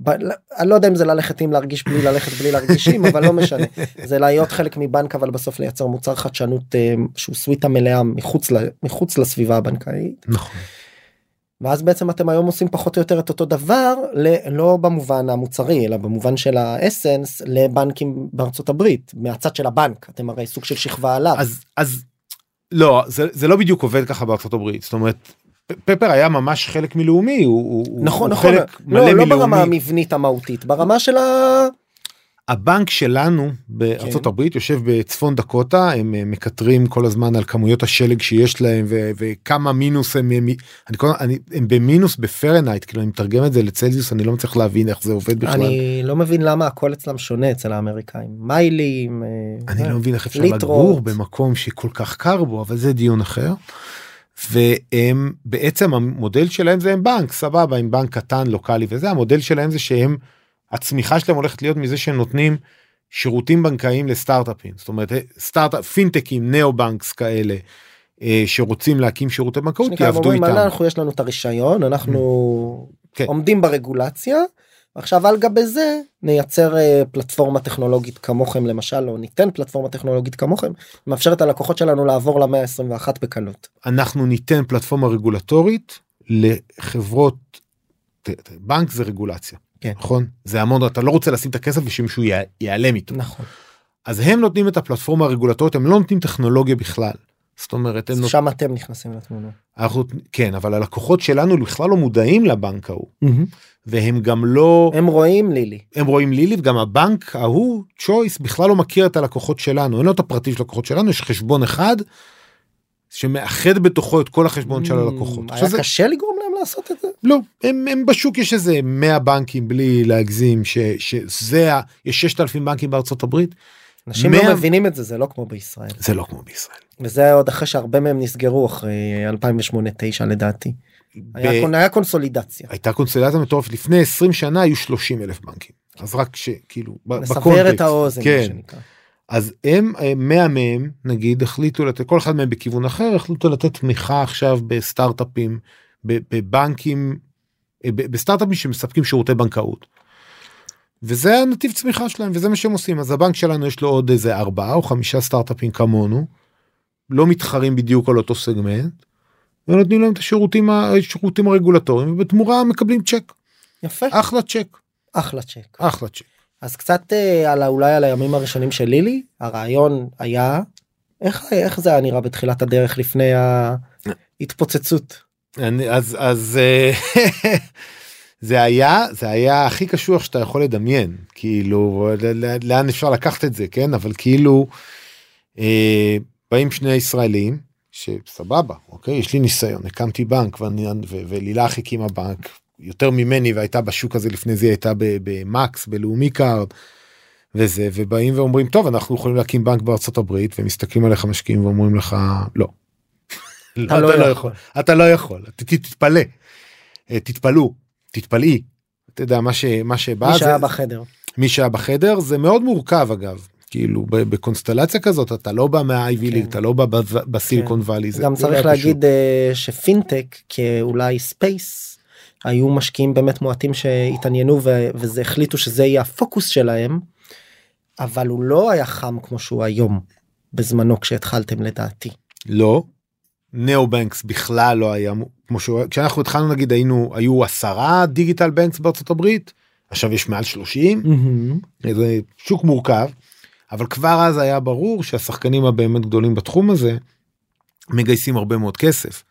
Speaker 1: ב- אני לא יודע אם זה ללכת עם להרגיש בלי ללכת בלי להרגיש עם אבל לא משנה זה להיות חלק מבנק אבל בסוף לייצר מוצר חדשנות אה, שהוא סוויטה מלאה מחוץ ל- מחוץ לסביבה הבנקאית
Speaker 3: נכון.
Speaker 1: ואז בעצם אתם היום עושים פחות או יותר את אותו דבר ל- לא במובן המוצרי אלא במובן של האסנס לבנקים בארצות הברית מהצד של הבנק אתם הרי סוג של שכבה עליו.
Speaker 3: אז אז לא זה, זה לא בדיוק עובד ככה בארצות הברית זאת אומרת פפר היה ממש חלק מלאומי הוא,
Speaker 1: נכון
Speaker 3: הוא
Speaker 1: נכון
Speaker 3: חלק
Speaker 1: לא,
Speaker 3: מלא
Speaker 1: לא
Speaker 3: מלאומי.
Speaker 1: ברמה המבנית המהותית ברמה של ה...
Speaker 3: הבנק שלנו בארצות
Speaker 1: כן.
Speaker 3: הברית יושב בצפון דקוטה הם אה, מקטרים כל הזמן על כמויות השלג שיש להם ו- וכמה מינוס הם הם, אני, אני, הם במינוס בפרנהייט כאילו אני מתרגם את זה לצלזיוס אני לא מצליח להבין איך זה עובד בכלל.
Speaker 1: אני לא מבין למה הכל אצלם שונה אצל האמריקאים מיילים. אה,
Speaker 3: אני לא מבין איך אפשר. לגור במקום שכל כך קר בו אבל זה דיון אחר. והם בעצם המודל שלהם זה הם בנק סבבה עם בנק קטן לוקאלי וזה המודל שלהם זה שהם הצמיחה שלהם הולכת להיות מזה שהם נותנים שירותים בנקאיים לסטארט-אפים זאת אומרת סטארט-אפ פינטקים neo banks כאלה אה, שרוצים להקים שירותי בנקאות יעבדו איתם.
Speaker 1: אנחנו יש לנו את הרישיון אנחנו
Speaker 3: כן.
Speaker 1: עומדים ברגולציה. עכשיו על גבי זה נייצר אה, פלטפורמה טכנולוגית כמוכם למשל או ניתן פלטפורמה טכנולוגית כמוכם מאפשרת ללקוחות שלנו לעבור למאה ה-21 בקלות.
Speaker 3: אנחנו ניתן פלטפורמה רגולטורית לחברות בנק זה רגולציה
Speaker 1: כן.
Speaker 3: נכון זה המון אתה לא רוצה לשים את הכסף ושמישהו יע- ייעלם איתו
Speaker 1: נכון.
Speaker 3: אז הם נותנים את הפלטפורמה הרגולטורית הם לא נותנים טכנולוגיה בכלל. זאת אומרת הם
Speaker 1: אז
Speaker 3: נות...
Speaker 1: שם אתם נכנסים לתמונה.
Speaker 3: אנחנו כן אבל הלקוחות שלנו בכלל לא מודעים לבנק ההוא והם גם לא
Speaker 1: הם רואים לילי.
Speaker 3: הם רואים לילי וגם הבנק ההוא צ'ויס בכלל לא מכיר את הלקוחות שלנו אין לו את הפרטים של הלקוחות שלנו יש חשבון אחד. שמאחד בתוכו את כל החשבון של הלקוחות.
Speaker 1: Mm,
Speaker 3: עכשיו
Speaker 1: היה
Speaker 3: זה-
Speaker 1: קשה לגרום להם לעשות את זה?
Speaker 3: לא, הם, הם בשוק יש איזה 100 בנקים בלי להגזים, ש, שזה, ה- יש 6,000 בנקים בארצות הברית,
Speaker 1: אנשים
Speaker 3: מאה-
Speaker 1: לא מבינים את זה, זה לא כמו בישראל.
Speaker 3: זה לא כמו בישראל.
Speaker 1: וזה עוד אחרי שהרבה מהם נסגרו אחרי 2008-2009 לדעתי. היה
Speaker 3: ב-
Speaker 1: קונ- היה קונסולידציה.
Speaker 3: הייתה קונסטלציה מטורפת, לפני 20 שנה היו 30 אלף בנקים. אז רק שכאילו, ב-
Speaker 1: לסבר
Speaker 3: בקונטקסט.
Speaker 1: את האוזן, מה
Speaker 3: כן.
Speaker 1: שנקרא.
Speaker 3: אז הם, אה, 100 מהם, נגיד, החליטו לתת, כל אחד מהם בכיוון אחר, החליטו לתת תמיכה עכשיו בסטארט-אפים, בבנקים, אה, בסטארט-אפים שמספקים שירותי בנקאות. וזה הנתיב צמיחה שלהם, וזה מה שהם עושים. אז הבנק שלנו יש לו עוד איזה ארבעה או חמישה סטארט-אפים כמונו, לא מתחרים בדיוק על אותו סגמנט, ונותנים להם את השירותים, השירותים הרגולטוריים, ובתמורה מקבלים צ'ק.
Speaker 1: יפה,
Speaker 3: אחלה צ'ק,
Speaker 1: אחלה צ'ק.
Speaker 3: אחלה צ'ק.
Speaker 1: אז קצת אה, על אולי על הימים הראשונים של לילי, הרעיון היה, איך איך זה היה נראה בתחילת הדרך לפני ההתפוצצות?
Speaker 3: אני, אז אז אה, זה היה זה היה הכי קשוח שאתה יכול לדמיין. כאילו לאן אפשר לקחת את זה כן? אבל כאילו אה, באים שני ישראלים שסבבה אוקיי? יש לי ניסיון הקמתי בנק ואני, ולילך הקימה בנק יותר ממני והייתה בשוק הזה לפני זה הייתה במקס בלאומי קארד. וזה ובאים ואומרים טוב אנחנו יכולים להקים בנק בארצות הברית ומסתכלים עליך משקיעים ואומרים לך לא.
Speaker 1: אתה לא יכול.
Speaker 3: אתה לא יכול תתפלא אה, תתפלאו תתפלאי אתה יודע מה ש מה שבא
Speaker 1: מי שהיה בחדר.
Speaker 3: מי שהיה בחדר זה מאוד מורכב אגב כאילו בקונסטלציה כזאת אתה לא בא מה Ivy
Speaker 1: כן.
Speaker 3: League אתה לא בא ב- ב Silicon Valley זה
Speaker 1: גם
Speaker 3: לא
Speaker 1: צריך
Speaker 3: פשוט.
Speaker 1: להגיד אה, שפינטק כאילו space היו משקיעים באמת מועטים שהתעניינו וזה החליטו שזה יהיה הפוקוס שלהם. אבל הוא לא היה חם כמו שהוא היום בזמנו כשהתחלתם לדעתי.
Speaker 3: לא. נאו בנקס בכלל לא היה מו- כמו שהוא כשאנחנו התחלנו נגיד היינו היו עשרה דיגיטל בנקס בארצות הברית עכשיו יש מעל 30 זה שוק מורכב אבל כבר אז היה ברור שהשחקנים הבאמת גדולים בתחום הזה מגייסים הרבה מאוד כסף.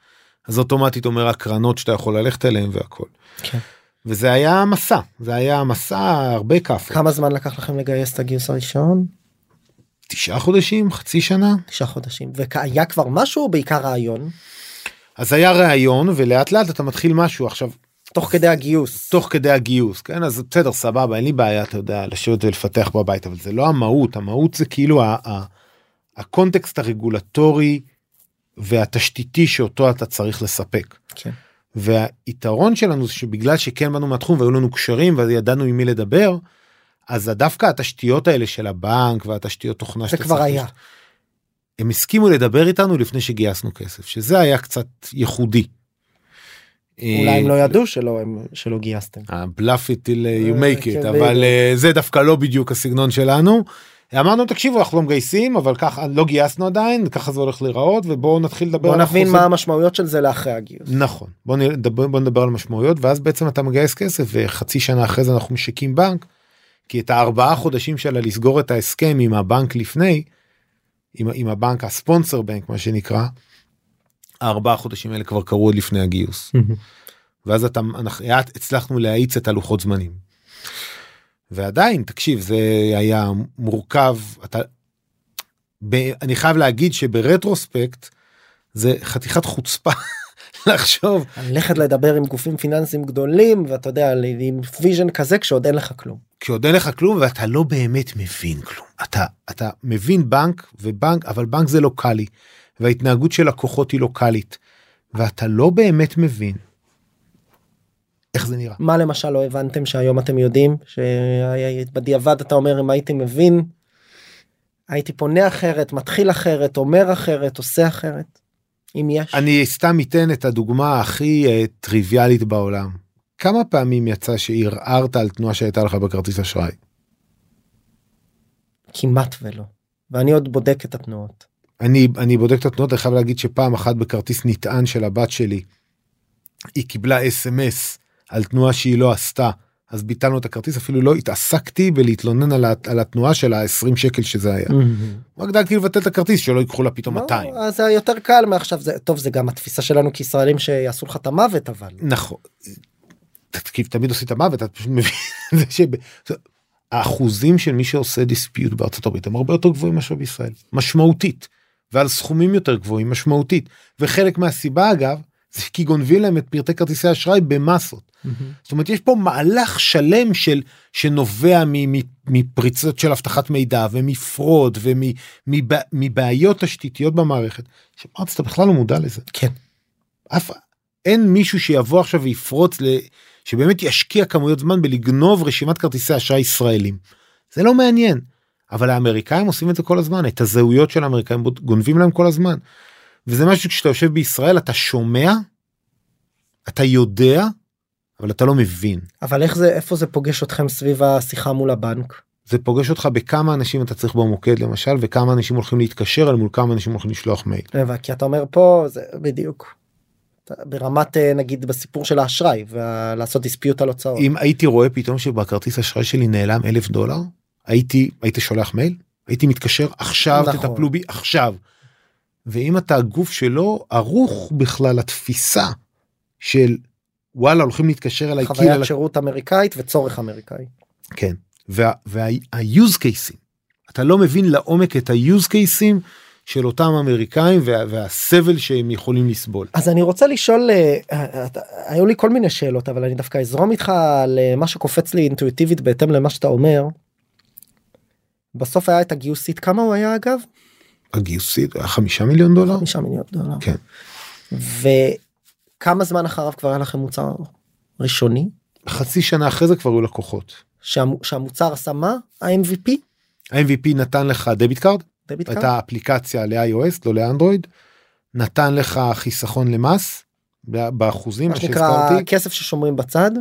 Speaker 3: אז אוטומטית אומר הקרנות שאתה יכול ללכת אליהם והכל.
Speaker 1: כן.
Speaker 3: וזה היה מסע זה היה מסע הרבה כאפות
Speaker 1: כמה זמן לקח לכם לגייס את הגיוס הראשון?
Speaker 3: תשעה חודשים חצי שנה
Speaker 1: תשעה חודשים. והיה כבר משהו או בעיקר רעיון?
Speaker 3: אז היה ראיון ולאט לאט אתה מתחיל משהו עכשיו
Speaker 1: תוך כדי הגיוס.
Speaker 3: תוך כדי הגיוס כן אז בסדר סבבה אין לי בעיה אתה יודע לשבת ולפתח בבית אבל זה לא המהות המהות זה כאילו ה- ה- הקונטקסט הרגולטורי והתשתיתי שאותו אתה צריך לספק.
Speaker 1: כן.
Speaker 3: והיתרון שלנו זה שבגלל שכן באנו מהתחום והיו לנו קשרים וידענו עם מי לדבר אז דווקא התשתיות האלה של הבנק והתשתיות תוכנה
Speaker 1: זה
Speaker 3: שאתה
Speaker 1: כבר
Speaker 3: צריך
Speaker 1: היה.
Speaker 3: לש- הם הסכימו לדבר איתנו לפני שגייסנו כסף שזה היה קצת ייחודי.
Speaker 1: אולי הם לא ידעו שלא הם- שלא גייסתם.
Speaker 3: בלאף it till you
Speaker 1: אה,
Speaker 3: make
Speaker 1: כן,
Speaker 3: it אבל. אה, זה דווקא לא בדיוק הסגנון שלנו. אמרנו תקשיבו אנחנו לא מגייסים אבל ככה לא גייסנו עדיין ככה זה הולך להיראות ובואו נתחיל לדבר
Speaker 1: בוא נבין. מה המשמעויות של זה לאחרי הגיוס.
Speaker 3: נכון בוא נדבר בוא נדבר על משמעויות ואז בעצם אתה מגייס כסף וחצי שנה אחרי זה אנחנו משיקים בנק. כי את הארבעה חודשים שלה לסגור את ההסכם עם הבנק לפני עם, עם הבנק הספונסר בנק מה שנקרא. הארבעה חודשים האלה כבר קרו עוד לפני הגיוס. ואז אתה אנחנו הצלחנו להאיץ את הלוחות זמנים. ועדיין תקשיב זה היה מורכב אתה. ב, אני חייב להגיד שברטרוספקט זה חתיכת חוצפה לחשוב
Speaker 1: ללכת לדבר עם גופים פיננסיים גדולים ואתה יודע עם vision כזה כשעוד אין לך כלום.
Speaker 3: כשעוד אין לך כלום ואתה לא באמת מבין כלום אתה אתה מבין בנק ובנק אבל בנק זה לוקאלי וההתנהגות של לקוחות היא לוקאלית ואתה לא באמת מבין. איך זה נראה
Speaker 1: מה למשל לא הבנתם שהיום אתם יודעים שבדיעבד אתה אומר אם הייתי מבין הייתי פונה אחרת מתחיל אחרת אומר אחרת עושה אחרת. אם יש.
Speaker 3: אני סתם אתן את הדוגמה הכי uh, טריוויאלית בעולם כמה פעמים יצא שערערת על תנועה שהייתה לך בכרטיס אשראי
Speaker 1: כמעט ולא. ואני עוד בודק את התנועות.
Speaker 3: אני אני בודק את התנועות אני חייב להגיד שפעם אחת בכרטיס נטען של הבת שלי היא קיבלה אס.אם.אס על תנועה שהיא לא עשתה אז ביטלנו את הכרטיס אפילו לא התעסקתי בלהתלונן על, על התנועה של ה-20 שקל שזה היה. רק דאגתי לבטל את הכרטיס שלא ייקחו לה פתאום 200.
Speaker 1: לא, אז זה יותר קל מעכשיו זה טוב זה גם התפיסה שלנו כישראלים שיעשו לך את המוות אבל.
Speaker 3: נכון. תקשיב תמיד עושים את המוות אתה פשוט מבין האחוזים של מי שעושה דיספיוט בארצות הברית הם הרבה יותר גבוהים מאשר בישראל משמעותית ועל סכומים יותר גבוהים משמעותית וחלק מהסיבה אגב כי גונבים להם את פרטי כרטיסי אשראי במסות. זאת אומרת יש פה מהלך שלם של שנובע מפריצות של אבטחת מידע ומפרוד ומבעיות תשתיתיות במערכת. שאמרת אתה בכלל לא מודע לזה.
Speaker 1: כן.
Speaker 3: אף אין מישהו שיבוא עכשיו ויפרוץ ל... שבאמת ישקיע כמויות זמן בלגנוב רשימת כרטיסי אשראי ישראלים. זה לא מעניין. אבל האמריקאים עושים את זה כל הזמן את הזהויות של האמריקאים גונבים להם כל הזמן. וזה משהו שכשאתה יושב בישראל אתה שומע אתה יודע אבל אתה לא מבין.
Speaker 1: אבל איך זה איפה זה פוגש אתכם סביב השיחה מול הבנק?
Speaker 3: זה פוגש אותך בכמה אנשים אתה צריך במוקד למשל וכמה אנשים הולכים להתקשר על מול כמה אנשים הולכים לשלוח מייל.
Speaker 1: כי אתה אומר פה זה בדיוק. ברמת אה, נגיד בסיפור של האשראי ולעשות דיספיוט על הוצאות.
Speaker 3: אם הייתי רואה פתאום שבכרטיס אשראי שלי נעלם אלף דולר הייתי הייתי שולח מייל הייתי מתקשר עכשיו נכון. תטפלו בי עכשיו. ואם אתה הגוף שלא ערוך בכלל לתפיסה של וואלה הולכים להתקשר אליי
Speaker 1: חוויית כאילו שירות אמריקאית וצורך אמריקאי.
Speaker 3: כן וה-use cases אתה לא מבין לעומק את ה-use cases של אותם אמריקאים וה, והסבל שהם יכולים לסבול.
Speaker 1: אז אני רוצה לשאול, אה, אה, היו לי כל מיני שאלות אבל אני דווקא אזרום איתך למה שקופץ לי אינטואיטיבית בהתאם למה שאתה אומר. בסוף היה את הגיוס seed כמה הוא היה אגב?
Speaker 3: הגיוס seed היה חמישה מיליון דולר.
Speaker 1: חמישה מיליון דולר.
Speaker 3: כן.
Speaker 1: וכמה זמן אחריו כבר היה לכם מוצר ראשוני?
Speaker 3: חצי שנה אחרי זה כבר היו לקוחות.
Speaker 1: שהמוצר עשה מה? ה-MVP?
Speaker 3: ה-MVP נתן לך debit card.
Speaker 1: debit card?
Speaker 3: הייתה אפליקציה ל-iOS לא לאנדרואיד. נתן לך חיסכון למס באחוזים
Speaker 1: מה שנקרא כסף ששומרים בצד.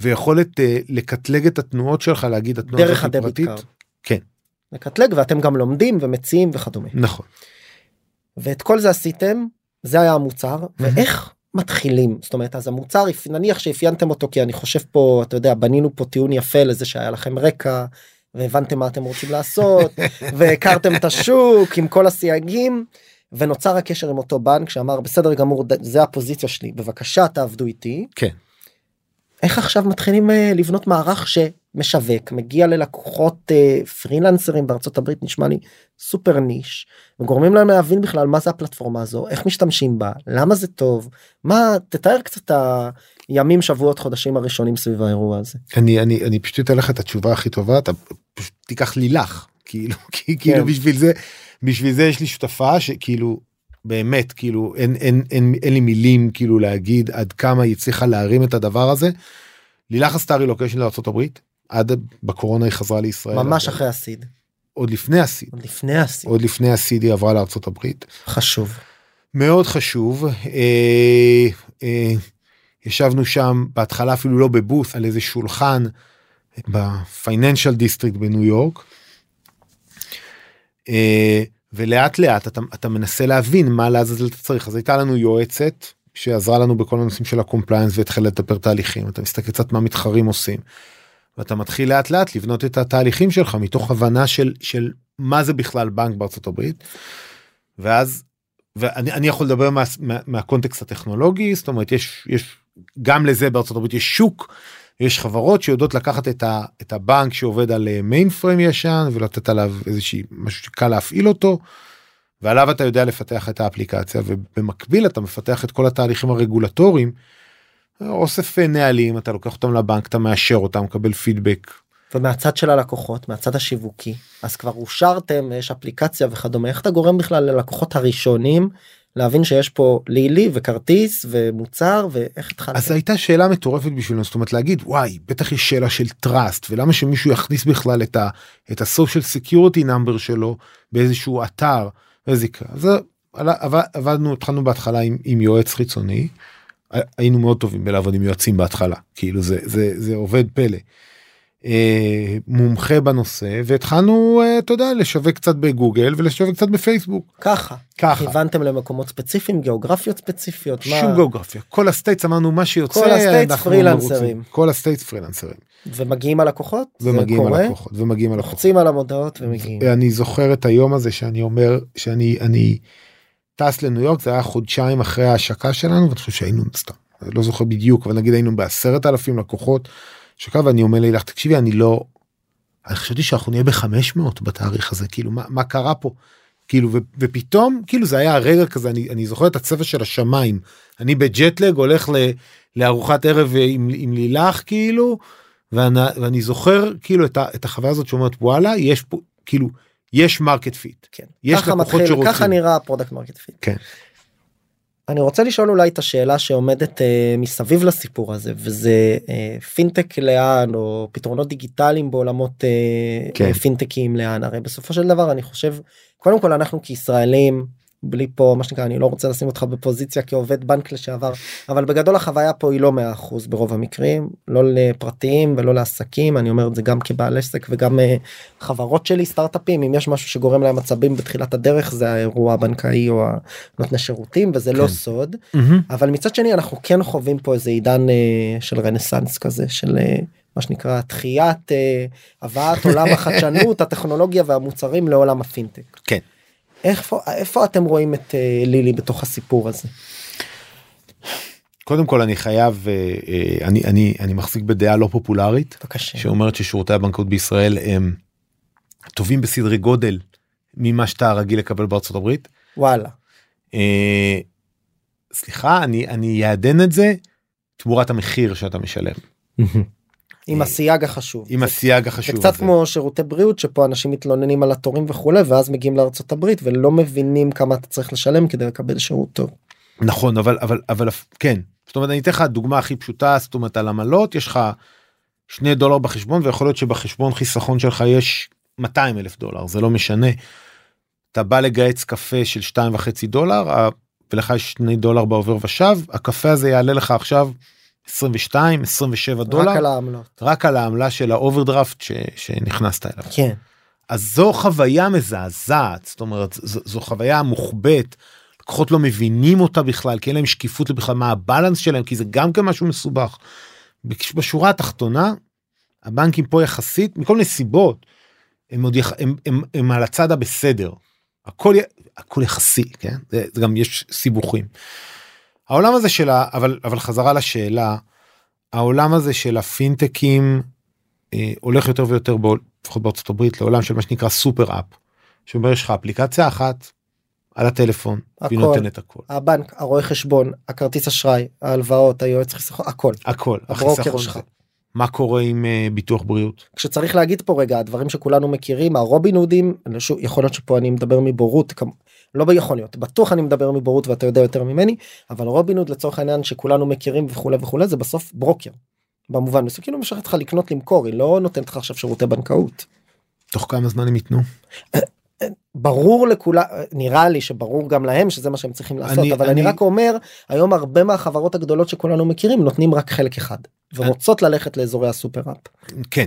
Speaker 3: ויכולת אה, לקטלג את התנועות שלך להגיד התנועה
Speaker 1: דרך ה debit card.
Speaker 3: כן.
Speaker 1: לקטלג ואתם גם לומדים ומציעים וכדומה.
Speaker 3: נכון.
Speaker 1: ואת כל זה עשיתם זה היה המוצר. ואיך מתחילים זאת אומרת אז המוצר נניח שאפיינתם אותו כי אני חושב פה אתה יודע בנינו פה טיעון יפה לזה שהיה לכם רקע והבנתם מה אתם רוצים לעשות והכרתם את השוק עם כל הסייגים ונוצר הקשר עם אותו בנק שאמר בסדר גמור זה הפוזיציה שלי בבקשה תעבדו איתי.
Speaker 3: כן.
Speaker 1: איך עכשיו מתחילים אה, לבנות מערך שמשווק מגיע ללקוחות אה, פרילנסרים בארצות הברית נשמע לי סופר ניש וגורמים להם להבין בכלל מה זה הפלטפורמה הזו איך משתמשים בה למה זה טוב מה תתאר קצת הימים שבועות חודשים הראשונים סביב האירוע הזה.
Speaker 3: אני אני אני פשוט אתן לך את התשובה הכי טובה אתה פשוט תיקח לילך כאילו כי כאילו כן. בשביל זה בשביל זה יש לי שותפה שכאילו באמת כאילו אין אין אין אין לי מילים כאילו להגיד עד כמה היא הצליחה להרים את הדבר הזה. לילך עשתה רילוקיישן לארה"ב עד בקורונה היא חזרה לישראל.
Speaker 1: ממש אחרי ה seed.
Speaker 3: עוד לפני ה seed.
Speaker 1: עוד לפני ה seed.
Speaker 3: עוד לפני ה seed היא עברה לארצות הברית.
Speaker 1: חשוב.
Speaker 3: מאוד חשוב. אה, אה, ישבנו שם בהתחלה אפילו לא ב booth על איזה שולחן ב Financial District בניו יורק. אה, ולאט לאט אתה, אתה מנסה להבין מה לעזאזל אתה צריך אז הייתה לנו יועצת שעזרה לנו בכל הנושאים של ה compliance והתחילה לתפור תהליכים אתה מסתכל קצת מה מתחרים עושים. ואתה מתחיל לאט לאט לבנות את התהליכים שלך מתוך הבנה של של מה זה בכלל בנק בארצות הברית. ואז ואני יכול לדבר מה, מה, מהקונטקסט הטכנולוגי זאת אומרת יש יש גם לזה בארצות הברית יש שוק יש חברות שיודעות לקחת את, ה, את הבנק שעובד על main אה, frame ישן ולתת עליו איזושהי משהו שקל להפעיל אותו. ועליו אתה יודע לפתח את האפליקציה ובמקביל אתה מפתח את כל התהליכים הרגולטוריים. אוסף אה, נהלים אתה לוקח אותם לבנק אתה מאשר אותם מקבל פידבק.
Speaker 1: ומהצד של הלקוחות מהצד השיווקי אז כבר אושרתם יש אפליקציה וכדומה איך אתה גורם בכלל ללקוחות הראשונים להבין שיש פה לילי וכרטיס ומוצר ואיך התחלת.
Speaker 3: אז הייתה שאלה מטורפת בשבילנו זאת אומרת להגיד וואי בטח יש שאלה של טראסט ולמה שמישהו יכניס בכלל את ה את ה social security number שלו באיזשהו אתר. אז עבדנו התחלנו בהתחלה עם, עם יועץ חיצוני היינו מאוד טובים בלעבוד עם יועצים בהתחלה. כאילו זה זה זה עובד פלא. אה, מומחה בנושא והתחלנו אה, אתה יודע לשווק קצת בגוגל ולשווק קצת בפייסבוק.
Speaker 1: ככה.
Speaker 3: ככה.
Speaker 1: הבנתם למקומות ספציפיים גיאוגרפיות ספציפיות
Speaker 3: שום מה... גיאוגרפיה. כל ה states אמרנו מה שיוצא
Speaker 1: כל ה states פרילנסרים.
Speaker 3: כל ה states פרילנסרים.
Speaker 1: ומגיעים הלקוחות?
Speaker 3: ומגיעים הלקוחות ומגיעים הלקוחות.
Speaker 1: לוחצים על המודעות ומגיעים.
Speaker 3: אני זוכר את היום הזה שאני אומר שאני אני טס לניו יורק זה היה חודשיים אחרי ההשקה שלנו ואני חושב שהיינו סתם לא זוכר בדיוק אבל נגיד היינו בעשרת אלפים לקוחות. שקע ואני אומר לילך תקשיבי אני לא. אני חשבתי שאנחנו נהיה ב-500 בתאריך הזה כאילו מה, מה קרה פה. כאילו ו- ופתאום כאילו זה היה הרגע כזה אני אני זוכר את הצבע של השמיים אני ב jet lag הולך ל, לארוחת ערב עם, עם לילך כאילו ואני, ואני זוכר כאילו את, ה, את החוויה הזאת שאומרת וואלה יש פה כאילו יש market fit
Speaker 1: כן.
Speaker 3: יש
Speaker 1: ככה
Speaker 3: לקוחות
Speaker 1: מתחיל,
Speaker 3: שרוצים.
Speaker 1: ככה נראה ה product market fit.
Speaker 3: כן.
Speaker 1: אני רוצה לשאול אולי את השאלה שעומדת אה, מסביב לסיפור הזה וזה אה, פינטק לאן או פתרונות דיגיטליים בעולמות אה,
Speaker 3: כן.
Speaker 1: אה, פינטקים לאן הרי בסופו של דבר אני חושב קודם כל אנחנו כישראלים בלי פה מה שנקרא אני לא רוצה לשים אותך בפוזיציה כעובד בנק לשעבר אבל בגדול החוויה פה היא לא 100% ברוב המקרים לא לפרטיים ולא לעסקים אני אומר את זה גם כבעל עסק וגם אה, חברות שלי סטארט-אפים אם יש משהו שגורם להם עצבים בתחילת הדרך זה האירוע הבנקאי או הנותני שירותים וזה לא
Speaker 3: כן.
Speaker 1: סוד
Speaker 3: מהמם.
Speaker 1: אבל מצד שני אנחנו כן חווים פה איזה עידן אה, של רנסאנס כזה של אה, מה שנקרא תחיית הבאת עולם החדשנות הטכנולוגיה והמוצרים לעולם הפינטק.
Speaker 3: כן.
Speaker 1: איפה איפה אתם רואים את אה, לילי בתוך הסיפור הזה?
Speaker 3: קודם כל אני חייב אה, אה, אני אני אני מחזיק בדעה לא פופולרית
Speaker 1: בבקשה.
Speaker 3: שאומרת ששירותי הבנקאות בישראל הם טובים בסדרי גודל ממה שאתה רגיל לקבל בארצות הברית.
Speaker 1: וואלה.
Speaker 3: אה, סליחה אני אני אעדן את זה תמורת המחיר שאתה משלם
Speaker 1: עם הסייג החשוב.
Speaker 3: עם
Speaker 1: זה-
Speaker 3: הסייג
Speaker 1: זה
Speaker 3: החשוב
Speaker 1: קצת
Speaker 3: הזה.
Speaker 1: כמו שירותי בריאות שפה אנשים מתלוננים על התורים וכולי ואז מגיעים לארצות הברית ולא מבינים כמה אתה צריך לשלם כדי לקבל שירות טוב.
Speaker 3: נכון אבל אבל אבל כן זאת אומרת אני אתן לך דוגמה הכי פשוטה זאת אומרת על עמלות יש לך שני דולר בחשבון ויכול להיות שבחשבון חיסכון שלך יש 200 אלף דולר זה לא משנה. אתה בא לגהץ קפה של שתיים וחצי דולר ה- ולך יש שני דולר בעובר ושב הקפה הזה יעלה לך עכשיו 22 27 דולר
Speaker 1: רק על העמלות.
Speaker 3: רק על העמלה של האוברדרפט ש, שנכנסת אליו.
Speaker 1: כן.
Speaker 3: אז זו חוויה מזעזעת זאת אומרת זו, זו חוויה מוחבאת. לקוחות לא מבינים אותה בכלל כי אין להם שקיפות בכלל מה ה balance שלהם כי זה גם כן משהו מסובך. בשורה התחתונה הבנקים פה יחסית מכל מיני סיבות הם עוד יח... הם, הם, הם על הצד הבסדר הכל. הכל יחסי כן זה, זה גם יש סיבוכים. העולם הזה של ה... אבל אבל חזרה לשאלה העולם הזה של הפינטקים אה, הולך יותר ויותר בעול- לפחות בארצות הברית לעולם של מה שנקרא סופר אפ. שאומר יש לך אפליקציה אחת על הטלפון והיא. נותנת הכל
Speaker 1: הבנק הרואה חשבון הכרטיס אשראי ההלוואות היועץ חיסכון הכל
Speaker 3: הכל החיסכון
Speaker 1: שלך.
Speaker 3: מה קורה עם אה, ביטוח בריאות
Speaker 1: כשצריך להגיד פה רגע הדברים שכולנו מכירים הרובין הודים יכול להיות שפה אני מדבר מבורות לא יכול להיות בטוח אני מדבר מבורות ואתה יודע יותר ממני אבל רובין הוד לצורך העניין שכולנו מכירים וכולי וכולי זה בסוף ברוקר. במובן מסוים כאילו משך אותך לקנות למכור היא לא נותנת לך עכשיו שירותי בנקאות.
Speaker 3: תוך כמה זמן הם ייתנו
Speaker 1: ברור לכולם נראה לי שברור גם להם שזה מה שהם צריכים לעשות
Speaker 3: אני-
Speaker 1: אבל אני
Speaker 3: אני-
Speaker 1: רק אומר היום הרבה מהחברות הגדולות שכולנו מכירים נותנים רק חלק אחד ורוצות ללכת לאזורי ה super app.
Speaker 3: כן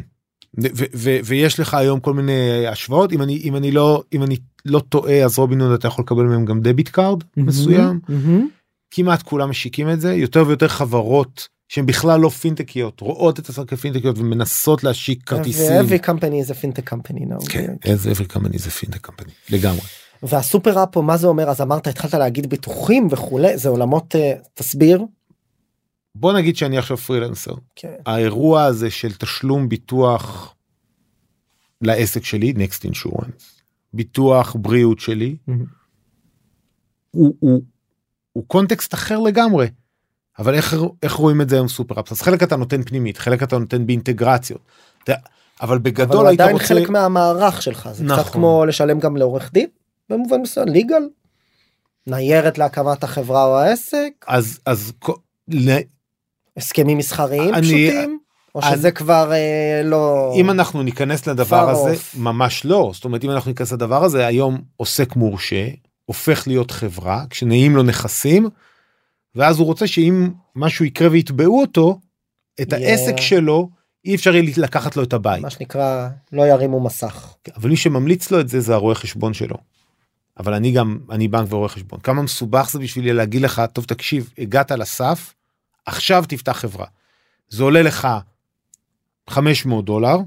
Speaker 3: ו- ו- ויש לך היום כל מיני השוואות אם אני אם אני לא אם אני לא טועה אז רובין הוד אתה יכול לקבל מהם גם debit card מסוים
Speaker 1: מהמם.
Speaker 3: כמעט כולם משיקים את זה יותר ויותר חברות שהן בכלל לא פינטקיות רואות את עצמן כפינטקיות ומנסות להשיק כרטיסים.
Speaker 1: ו-every company is a fintech company now.
Speaker 3: כן, איזה every company זה fintech company לגמרי.
Speaker 1: וה super app פה מה זה אומר אז אמרת התחלת להגיד ביטוחים וכולי זה עולמות אה, תסביר.
Speaker 3: בוא נגיד שאני עכשיו פרילנסר
Speaker 1: כן.
Speaker 3: האירוע הזה של תשלום ביטוח לעסק שלי נקסט אינשורנס ביטוח בריאות שלי הוא, הוא, הוא קונטקסט אחר לגמרי. אבל איך, איך רואים את זה היום סופר אפס אז חלק אתה נותן פנימית חלק אתה נותן באינטגרציות. אתה, אבל
Speaker 1: אבל
Speaker 3: בגדול
Speaker 1: הוא
Speaker 3: היית
Speaker 1: עדיין
Speaker 3: רוצה
Speaker 1: חלק מהמערך שלך זה קצת
Speaker 3: נכון.
Speaker 1: כמו לשלם גם לעורך דין במובן מסוים ליגל. ניירת להקמת החברה או העסק
Speaker 3: אז אז
Speaker 1: הסכמים מסחריים
Speaker 3: אני-
Speaker 1: פשוטים או שזה כבר אה, לא
Speaker 3: אם אנחנו ניכנס לדבר הזה
Speaker 1: off.
Speaker 3: ממש לא זאת אומרת אם אנחנו ניכנס לדבר הזה היום עוסק מורשה הופך להיות חברה כשנהיים לו נכסים ואז הוא רוצה שאם משהו יקרה ויתבעו אותו את
Speaker 1: יהיה-
Speaker 3: העסק שלו אי אפשר יהיה לקחת לו את הבית
Speaker 1: מה שנקרא לא ירימו מסך.
Speaker 3: אבל מי שממליץ לו את זה זה הרואה חשבון שלו. אבל אני גם אני בנק ורואה חשבון כמה מסובך זה בשבילי להגיד לך טוב תקשיב הגעת לסף עכשיו תפתח חברה. זה עולה לך 500 דולר.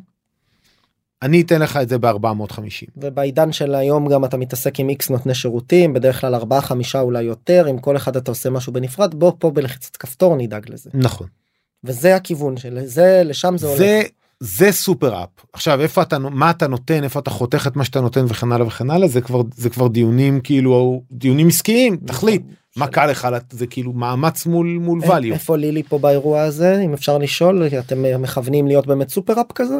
Speaker 3: אני אתן לך את זה ב-450.
Speaker 1: ובעידן של היום גם אתה מתעסק עם איקס נותני שירותים בדרך כלל ארבעה חמישה אולי יותר עם כל אחד אתה עושה משהו בנפרד בוא פה בלחיצת כפתור נדאג לזה
Speaker 3: נכון.
Speaker 1: וזה הכיוון של זה לשם זה הולך.
Speaker 3: זה זה סופר אפ עכשיו איפה אתה מה אתה נותן איפה אתה חותך את מה שאתה נותן וכן הלאה וכן הלאה זה כבר זה כבר דיונים כאילו דיונים עסקיים תחליט מה. קל לך זה כאילו מאמץ מול מול value.
Speaker 1: איפה לילי פה באירוע הזה? אם אפשר לשאול אתם מכוונים להיות באמת סופר אפ כזה?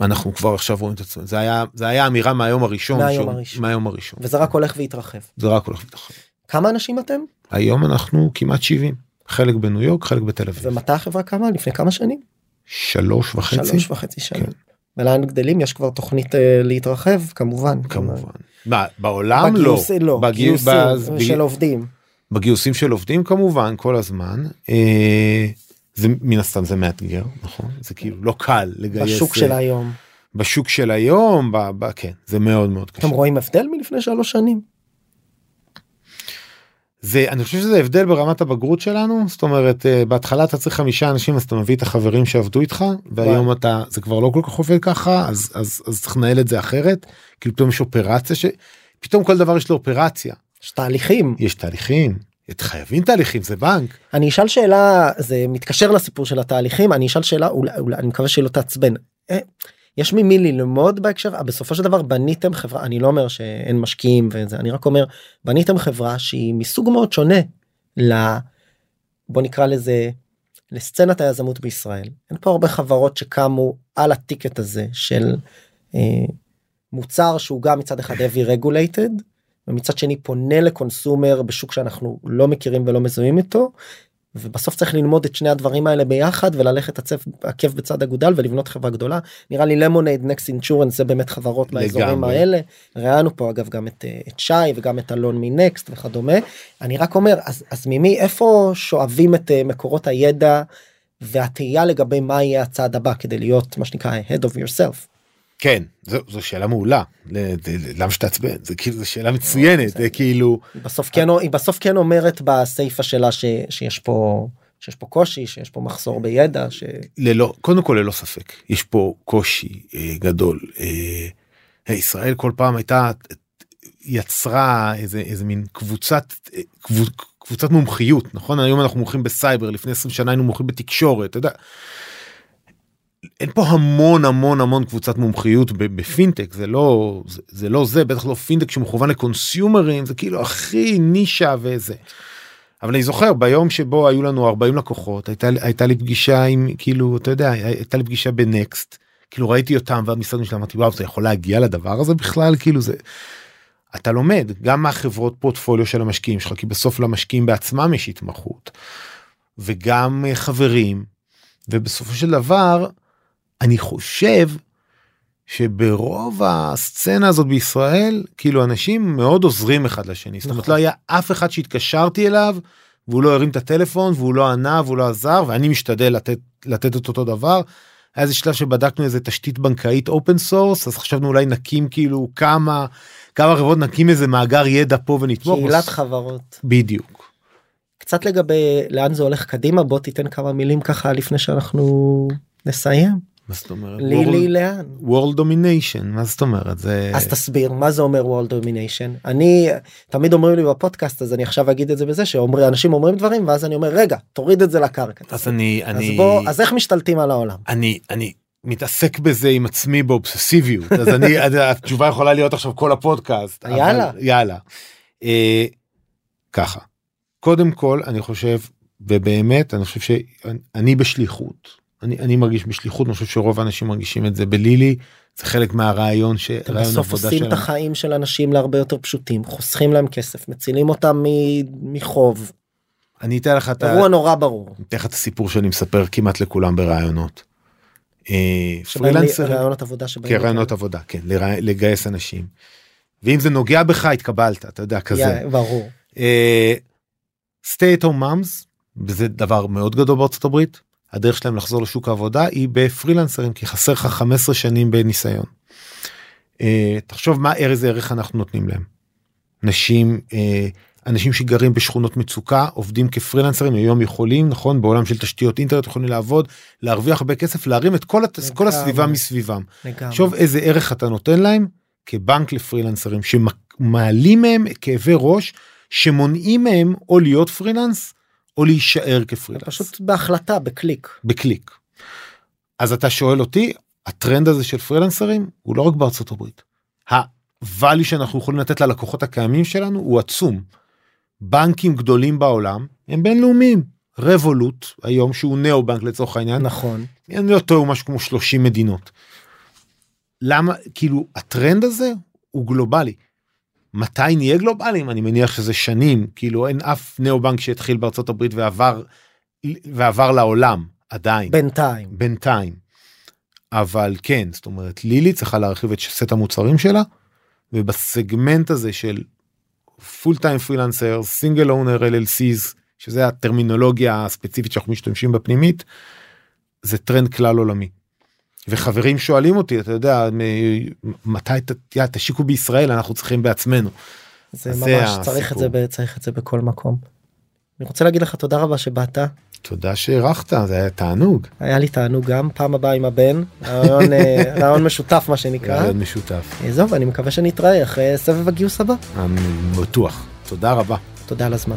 Speaker 3: אנחנו כבר עכשיו רואים את עצמנו. זה היה זה היה אמירה מהיום הראשון
Speaker 1: מהיום
Speaker 3: שהוא-
Speaker 1: הראשון.
Speaker 3: מהיום הראשון.
Speaker 1: וזה רק הולך והתרחב.
Speaker 3: זה רק הולך להתרחב.
Speaker 1: כמה אנשים אתם?
Speaker 3: היום אנחנו כמעט 70 חלק בניו יורק חלק בתל אביב.
Speaker 1: ומתי החברה קמה? לפני כמה שנים?
Speaker 3: שלוש וחצי.
Speaker 1: שלוש וחצי שנים.
Speaker 3: כן.
Speaker 1: ולאן גדלים? יש כבר תוכנית אה, להתרחב כמובן.
Speaker 3: כמובן. מה, בעולם לא
Speaker 1: בגיוס, לא,
Speaker 3: בגיוס-
Speaker 1: גיוסים
Speaker 3: באז-
Speaker 1: של עובדים
Speaker 3: בגיוסים של עובדים כמובן כל הזמן. אה, זה מן הסתם זה מאתגר נכון? זה כאילו לא קל לגייס
Speaker 1: בשוק
Speaker 3: אה,
Speaker 1: של היום.
Speaker 3: בשוק של היום ב, ב, כן זה מאוד מאוד קשה.
Speaker 1: אתם רואים הבדל מלפני שלוש שנים?
Speaker 3: זה אני חושב שזה הבדל ברמת הבגרות שלנו. זאת אומרת אה, בהתחלה אתה צריך חמישה אנשים אז אתה מביא את החברים שעבדו איתך והיום אתה זה כבר לא כל כך עובד ככה אז אז אז צריך לנהל את זה אחרת. כאילו פתאום יש אופרציה שפתאום כל דבר יש לו אופרציה
Speaker 1: יש תהליכים.
Speaker 3: יש תהליכים. את חייבים תהליכים זה בנק.
Speaker 1: אני אשאל שאלה זה מתקשר לסיפור של התהליכים אני אשאל שאלה אולי, אולי אני מקווה שלא תעצבן. אה, יש ממי ללמוד בהקשר בסופו של דבר בניתם חברה אני לא אומר שאין משקיעים וזה אני רק אומר בניתם חברה שהיא מסוג מאוד שונה ל... בוא נקרא לזה לסצנת היזמות בישראל. אין פה הרבה חברות שקמו על הטיקט הזה של אה, מוצר שהוא גם מצד אחד heavy regulated ומצד שני פונה לקונסומר בשוק שאנחנו לא מכירים ולא מזוהים איתו. ובסוף צריך ללמוד את שני הדברים האלה ביחד וללכת עצב עקב בצד אגודל ולבנות חברה גדולה נראה לי למונייד נקסט אינשורנס זה באמת חברות
Speaker 3: לגמרי.
Speaker 1: האלה ראיינו פה אגב גם את, אה, את שי וגם את אלון מנקסט וכדומה אני רק אומר אז אז ממי איפה שואבים את אה, מקורות הידע והתהייה לגבי מה יהיה הצעד הבא כדי להיות מה שנקרא head of yourself.
Speaker 3: כן זו, זו שאלה מעולה. ל- למה שתעצבן? זה כאילו זו שאלה מצוינת זה כאילו
Speaker 1: בסוף כן היא בסוף כן אומרת בסיפה שלה ש, שיש פה שיש פה קושי שיש פה מחסור בידע ש...
Speaker 3: ללא קודם כל ללא ספק יש פה קושי אה, גדול. אה, אה, ישראל כל פעם הייתה יצרה איזה איזה מין קבוצת אה, קבוצ, קבוצת מומחיות נכון? היום אנחנו מומחים בסייבר לפני 20 שנה היינו מומחים בתקשורת אתה יודע. אין פה המון המון המון קבוצת מומחיות בפינטק זה לא זה, זה לא זה בטח לא פינטק שמכוון לקונסיומרים זה כאילו הכי נישה וזה. אבל אני זוכר ביום שבו היו לנו 40 לקוחות הייתה הייתה לי פגישה עם כאילו אתה יודע הייתה לי פגישה ב Next כאילו ראיתי אותם והמשרדים שלהם אמרתי וואו זה יכול להגיע לדבר הזה בכלל כאילו זה. אתה לומד גם מהחברות פורטפוליו של המשקיעים שלך כי בסוף למשקיעים בעצמם יש התמחות וגם אה, חברים ובסופו של דבר אני חושב שברוב הסצנה הזאת בישראל כאילו אנשים מאוד עוזרים אחד לשני זאת אומרת
Speaker 1: נכון.
Speaker 3: לא היה אף אחד שהתקשרתי אליו והוא לא הרים את הטלפון והוא לא ענה והוא לא עזר ואני משתדל לתת לתת את אותו דבר. היה איזה שלב שבדקנו איזה תשתית בנקאית open source אז חשבנו אולי נקים כאילו כמה כמה חברות נקים איזה מאגר ידע פה ונתמוך.
Speaker 1: קהילת חברות
Speaker 3: בדיוק.
Speaker 1: קצת לגבי לאן זה הולך קדימה בוא תיתן כמה מילים ככה לפני שאנחנו נסיים
Speaker 3: מה זאת אומרת?
Speaker 1: לילי לאן?
Speaker 3: World domination מה זאת אומרת? זה
Speaker 1: אז תסביר מה זה אומר world domination? אני תמיד אומרים לי בפודקאסט אז אני עכשיו אגיד את זה בזה שאומרים אנשים אומרים דברים ואז אני אומר רגע תוריד את זה לקרקע
Speaker 3: אז אני
Speaker 1: אז
Speaker 3: אני
Speaker 1: בוא אז איך משתלטים על העולם?
Speaker 3: אני אני מתעסק בזה עם עצמי באובססיביות. אז אני אז התשובה יכולה להיות עכשיו כל הפודקאסט אבל-
Speaker 1: יאללה.
Speaker 3: יאללה. אה, ככה. קודם כל אני חושב ובאמת אני חושב שאני בשליחות אני אני מרגיש בשליחות אני חושב שרוב האנשים מרגישים את זה בלילי זה חלק מהרעיון ש...
Speaker 1: בסוף עושים את
Speaker 3: שלנו.
Speaker 1: החיים של אנשים להרבה יותר פשוטים חוסכים להם כסף מצילים אותם מ- מחוב
Speaker 3: אני אתן לך את ה-
Speaker 1: אירוע נורא ברור.
Speaker 3: אני אתן לך את הסיפור שאני מספר כמעט לכולם בראיונות. אה, פרילנסר
Speaker 1: רעיונות עבודה שבאים
Speaker 3: כרעיונות
Speaker 1: לי-
Speaker 3: עבודה כן לגייס אנשים. ואם זה נוגע בך התקבלת אתה יודע כזה.
Speaker 1: ברור.
Speaker 3: אה, stay at home moms וזה דבר מאוד גדול בארצות הברית הדרך שלהם לחזור לשוק העבודה היא בפרילנסרים כי חסר לך 15 שנים בניסיון. אה, תחשוב מה איזה ערך אנחנו נותנים להם. נשים אה, אנשים שגרים בשכונות מצוקה עובדים כפרילנסרים היום יכולים נכון בעולם של תשתיות אינטרנט יכולים לעבוד להרוויח הרבה כסף להרים את כל, הת... כל. הסביבה מסביבם. תחשוב איזה ערך אתה נותן להם כבנק לפרילנסרים שמעלים מהם כאבי ראש שמונעים מהם או להיות פרילנס או להישאר כפרילנס
Speaker 1: פשוט בהחלטה בקליק.
Speaker 3: בקליק. אז אתה שואל אותי הטרנד הזה של פרילנסרים הוא לא רק בארצות הברית. הvalue שאנחנו יכולים לתת ללקוחות הקיימים שלנו הוא עצום. בנקים גדולים בעולם הם בינלאומיים. רבולוט היום שהוא נאו בנק לצורך העניין
Speaker 1: נכון
Speaker 3: אני לא טועה הוא משהו כמו 30 מדינות. למה כאילו הטרנד הזה הוא גלובלי. מתי נהיה גלובליים אני מניח שזה שנים כאילו אין אף נאו בנק שהתחיל בארצות הברית ועבר ועבר לעולם עדיין
Speaker 1: בינתיים
Speaker 3: בינתיים. אבל כן זאת אומרת לילי צריכה להרחיב את סט המוצרים שלה ובסגמנט הזה של full time freelancer single owner LLCs שזה הטרמינולוגיה הספציפית שאנחנו משתמשים בפנימית זה טרנד כלל עולמי. וחברים שואלים אותי אתה יודע מתי ת- יא, תשיקו בישראל אנחנו צריכים בעצמנו.
Speaker 1: זה
Speaker 3: זה
Speaker 1: ממש צריך את זה
Speaker 3: הסיפור.
Speaker 1: צריך את זה בכל מקום. אני רוצה להגיד לך תודה רבה שבאת
Speaker 3: תודה שהערכת זה היה תענוג.
Speaker 1: היה לי תענוג גם פעם הבאה עם הבן רעיון אה, רעיון משותף מה שנקרא
Speaker 3: רעיון משותף.
Speaker 1: אה, זהו ואני מקווה שנתראה אחרי סבב הגיוס הבא
Speaker 3: אני בטוח. תודה רבה.
Speaker 1: תודה על הזמן.